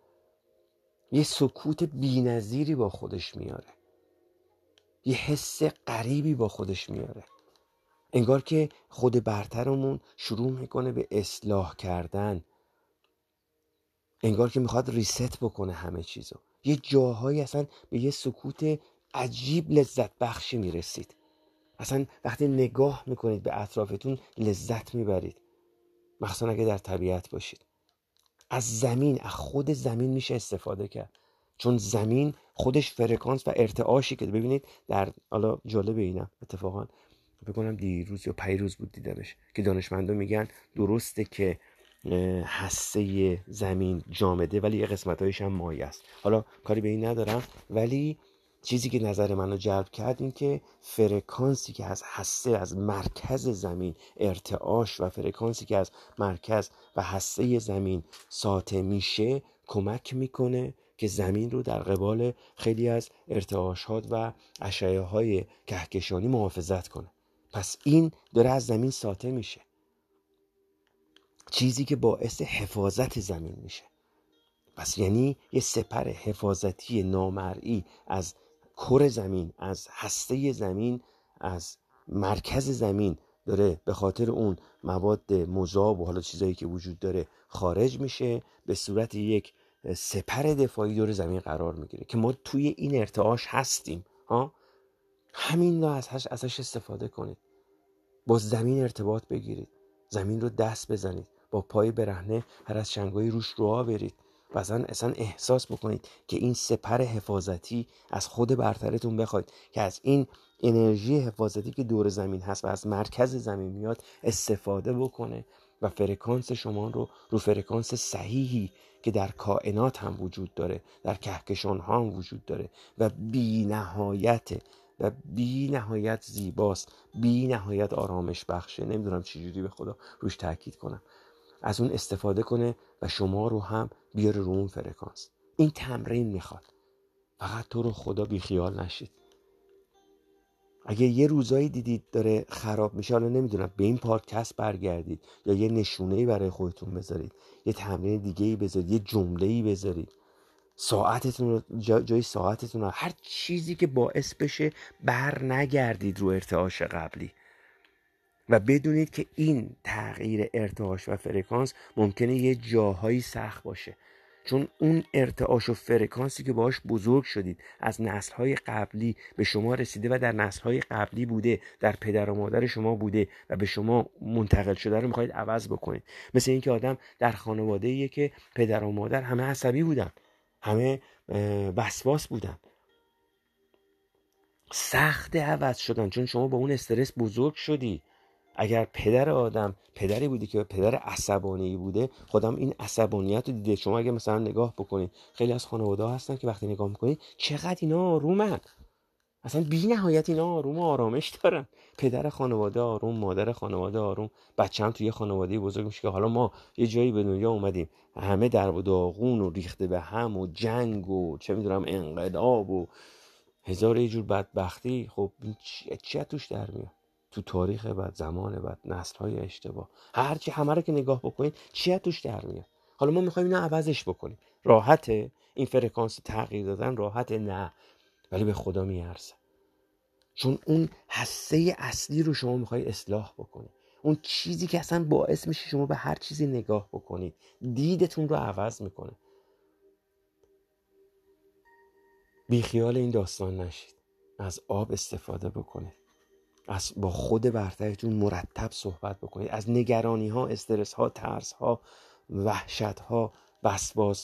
یه سکوت بینظیری با خودش میاره. یه حس غریبی با خودش میاره. انگار که خود برترمون شروع می‌کنه به اصلاح کردن. انگار که می‌خواد ریست بکنه همه چیزو. یه جاهایی اصلا به یه سکوت عجیب لذت بخشی می‌رسید. اصلا وقتی نگاه می‌کنید به اطرافتون لذت می‌برید. مخصوصا اگه در طبیعت باشید. از زمین از خود زمین میشه استفاده کرد. چون زمین خودش فرکانس و ارتعاشی که ببینید در حالا جالب اینم اتفاقا. بکنم دیروز یا پیروز بود دیدمش که دانشمندا میگن درسته که هسته زمین جامده ولی یه قسمت هم مایه است. حالا کاری به این ندارم ولی چیزی که نظر منو جلب کرد این که فرکانسی که از هسته از مرکز زمین ارتعاش و فرکانسی که از مرکز و هسته زمین ساطع میشه کمک می‌کنه که زمین رو در قبال خیلی از ارتعاشات و اشعه های کهکشانی محافظت کنه. پس این داره از زمین ساطع میشه. چیزی که باعث حفاظت زمین میشه. پس یعنی یه سپر حفاظتی نامرئی از کر زمین از هسته زمین از مرکز زمین داره به خاطر اون مواد مذاب و حالا چیزایی که وجود داره خارج میشه. به صورت یک سپر دفاعی دور زمین قرار می‌گیره که ما توی این ارتعاش هستیم ها؟ همین رو ازش, ازش استفاده کنید. با زمین ارتباط بگیرید. زمین رو دست بزنید. با پای برهنه هر از شنگایی روش رو برید و اصلا احساس بکنید که این سپر حفاظتی از خود برترتون بخواید. که از این انرژی حفاظتی که دور زمین هست و از مرکز زمین میاد استفاده بکنه. و فرکانس شما رو رو فرکانس صحیحی که در کائنات هم وجود داره در کهکشان ها هم وجود داره. و بی نهایت و بی نهایت زیباست. بی نهایت آرامش بخشه. نمی‌دونم چجوری به خدا روش تاکید کنم. از اون استفاده کنه و شما رو هم بیاره رو اون فرکانس. این تمرین می‌خواد. فقط تو رو خدا بیخیال نشید. اگه یه روزایی دیدید داره خراب میشه حالا نمی‌دونم به این پادکست برگردید یا یه نشونه برای خودتون بذارید یه تمرین دیگه ای بذارید یه جمله ای بذارید. ساعتتون رو جای ساعتتون رو هر چیزی که باعث بشه بر نگردید رو ارتعاش قبلی. و بدونید که این تغییر ارتعاش و فرکانس ممکنه یه جاهایی سخت باشه. چون اون ارتعاش و فرکانسی که باش بزرگ شدید از نسلهای قبلی به شما رسیده و در نسلهای قبلی بوده در پدر و مادر شما بوده و به شما منتقل شده رو می‌خواید عوض بکنید. مثل اینکه آدم در خانواده که پدر و مادر همه عصبی بودن. همه وسواس بودن. سخت عوض شدن. چون شما با اون استرس بزرگ شدی. اگر پدر آدم پدری بودی که پدر عصبانی بوده خودم این عصبانیت رو دیده. شما اگه مثلا نگاه بکنید خیلی از خانواده هستن که وقتی نگاه می‌کنید چقدر اینا آرومن؟ اصلا بی نهایت اینا آروم و آرامش دارن. پدر خانواده آروم مادر خانواده آروم. بچه هم توی خانواده بزرگ میشه که حالا ما یه جایی به دنیا اومدیم. همه در و داغون و ریخته به هم و جنگ و چه می‌دونم انقلاب و هزار یه جور بدبختی. خب چی توش در میاد؟ تو تاریخ بعد زمان بعد نسل های اشتباه هرچی همه رو که نگاه بکنید چی توش در میاد؟ حالا ما می‌خوایم اینو عوضش بکنیم. راحته؟ این فرکانس تغییر دادن راحت نه. ولی به خدا میارزه. چون اون حسه اصلی رو شما می‌خوای اصلاح بکنید اون چیزی که اصلا باعث میشه شما به هر چیزی نگاه بکنید. دیدتون رو عوض می‌کنه. بیخیال این داستان نشید. از آب استفاده بکنید. از با خود برترتون مرتب صحبت بکنید. از نگرانی ها استرس ها ترس ها وحشت ها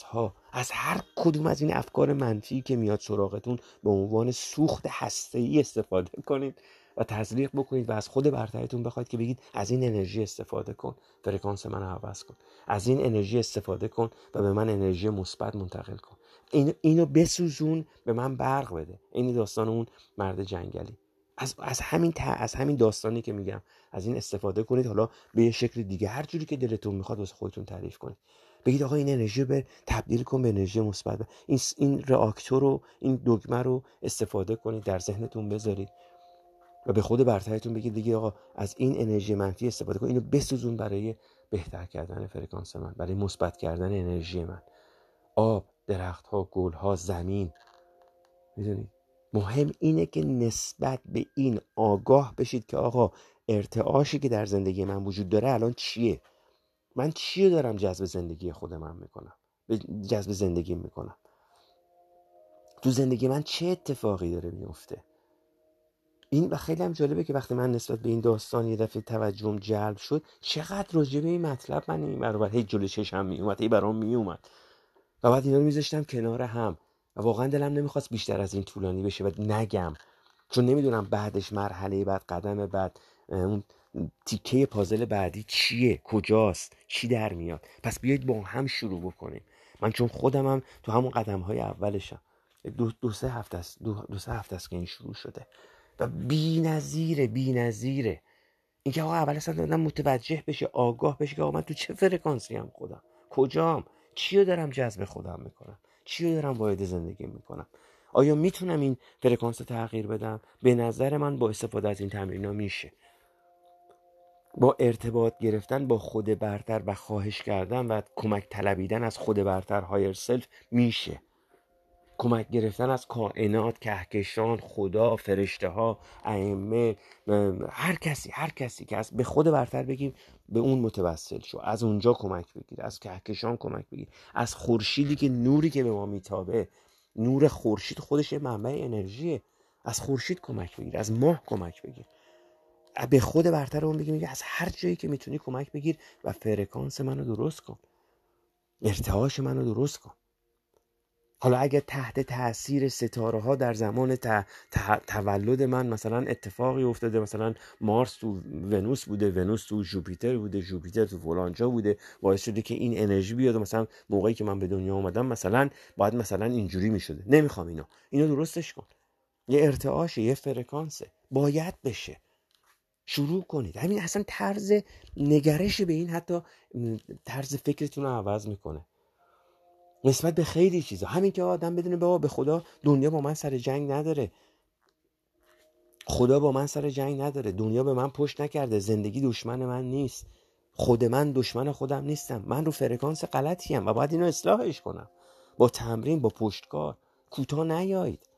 ها از هر کدوم از این افکار منفی که میاد سراغتون به عنوان سوخت هسته ای استفاده کنید و تزریق بکنید و از خود برترتون بخواید که بگید از این انرژی استفاده کن. فرکانس من عوض کن. از این انرژی استفاده کن و به من انرژی مثبت منتقل کن. این اینو بسوزون به من برق بده. این داستان اون مرد جنگلی. از, از همین از همین داستانی که میگم از این استفاده کنید. حالا به یه شکل دیگه هر جوری که دلتون می‌خواد واسه خودتون تعریف کنید. بگید آقا این انرژی رو تبدیل کن به انرژی مثبت این این راکتور رو این دگمه رو استفاده کنید در ذهنتون بذارید و به خود برترتون بگید دیگه آقا از این انرژی منفی استفاده کن. اینو بسوزون برای بهتر کردن فرکانس من برای مثبت کردن انرژی من. آب درخت ها گل ها زمین. می‌دونید مهم اینه که نسبت به این آگاه بشید که آقا ارتعاشی که در زندگی من وجود داره الان چیه؟ من چیه دارم جذب زندگی خود من می‌کنم؟ جذب زندگی می‌کنم. تو زندگی من چه اتفاقی داره میفته این و خیلی هم جالبه که وقتی من نسبت به این داستان یه دفعه توجهم جلب شد چقدر راجع به این مطلب من این برابر هی جلو چشم میومد هی برام میومد و بعد اینا رو میذاشتم کنار هم. و واقعا دلم نمی‌خواست بیشتر از این طولانی بشه و نگم. چون نمی‌دونم بعدش مرحله بعد قدم بعد اون تیکه پازل بعدی چیه؟ کجاست؟ چی در میاد؟ پس بیایید با هم شروع بکنیم. من چون خودمم تو همون قدم های اولشم. دو, دو سه هفته است. دو, دو سه هفته است که این شروع شده. و بی نظیره بی نظیره اینکه آقا اول اصلا آدم متوجه بشه آگاه بشه که آقا من تو چه فرکانسی هم خودم؟ کجام؟ چی رو دارم جذب خودم می‌کنم؟ چی رو دارم وارد زندگی می‌کنم؟ آیا می‌تونم این فرکانس رو تغییر بدم؟ به نظر من با استفاده از این تمرین ها میشه. با ارتباط گرفتن با خود برتر و خواهش کردن و کمک طلبیدن از خود برتر higher self میشه. کمک گرفتن از کائنات کهکشان خدا فرشته ها ائمه هر کسی هر کسی که از به خود برتر بگیم به اون متوسل شو. از اونجا کمک بگیر از کهکشان کمک بگیر. از خورشیدی که نوری که به ما میتابه نور خورشید خودش منبع انرژیه. از خورشید کمک بگیر از ماه کمک بگیر. به خود برتر اون بگی میگه از هر جایی که می‌تونی کمک بگیر و فرکانس منو درست کن. ارتعاش منو درست کن. حالا اگر تحت تاثیر ستاره ها در زمان تولد من مثلا اتفاقی افتاده مثلا مارس تو ونوس بوده ونوس تو جوپیتر بوده جوپیتر تو فلانجا بوده باعث شده که این انرژی بیاد مثلا موقعی که من به دنیا آمدم مثلا باید مثلا اینجوری می‌شده. نمی‌خوام اینو اینو درستش کن. یه ارتعاشه یه فرکانسه. باید بشه. شروع کنید. همین اصلا طرز نگرش به این حتی طرز فکرتون رو عوض می‌کنه. نسبت به خیلی چیزا. همین که آدم بدونه بابا به خدا دنیا با من سر جنگ نداره. خدا با من سر جنگ نداره. دنیا به من پشت نکرده. زندگی دشمن من نیست. خود من دشمن خودم نیستم. من رو فرکانس غلطی و باید اینو اصلاحش کنم. با تمرین با پشتکار. کوتاه نیایید.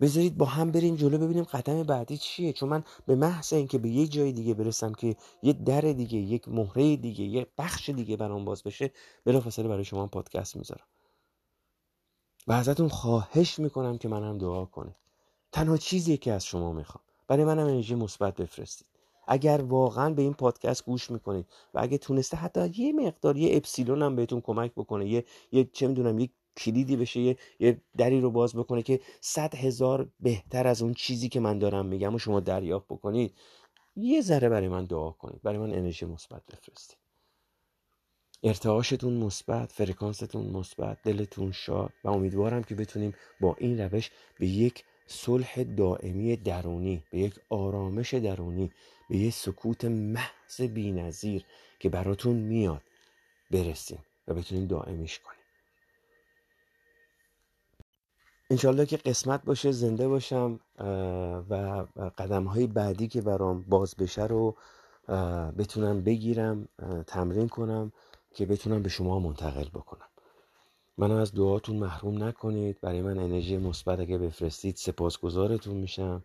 بذارید با هم بریم جلو ببینیم قدم بعدی چیه. چون من به محض اینکه به یک جای دیگه برسم که یه در دیگه یک مهره دیگه یه بخش دیگه برام باز بشه بلافاصله برای شما پادکست می‌ذارم. و ازتون خواهش می‌کنم که منم دعا کنید تنها چیزی که از شما می‌خوام. برای منم انرژی مثبت بفرستید. اگر واقعا به این پادکست گوش می‌کنید و اگه تونسته حتی یه مقدار یه اپسیلون هم بهتون کمک بکنه یه, یه چه می‌دونم یک کلیدی بشه یه, یه دری رو باز بکنه که صد هزار بهتر از اون چیزی که من دارم میگم و شما دریافت بکنید. یه ذره برای من دعا کنید برای من انرژی مثبت بفرستید. ارتعاشتون مثبت فرکانستون مثبت دلتون شاد و امیدوارم که بتونیم با این روش به یک صلح دائمی درونی به یک آرامش درونی به یک سکوت محض بینظیر که براتون میاد برسیم و بتونیم دائمیش کنیم. انشالله که قسمت باشه زنده باشم و قدم های بعدی که برام باز بشه رو بتونم بگیرم تمرین کنم که بتونم به شما منتقل بکنم. منو از دعاتون محروم نکنید. برای من انرژی مثبت اگه بفرستید سپاسگزارتون میشم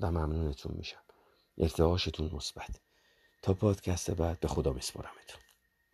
و ممنونتون میشم. ارتعاشتون مثبت. تا پادکست بعد به خدا میسپارمتون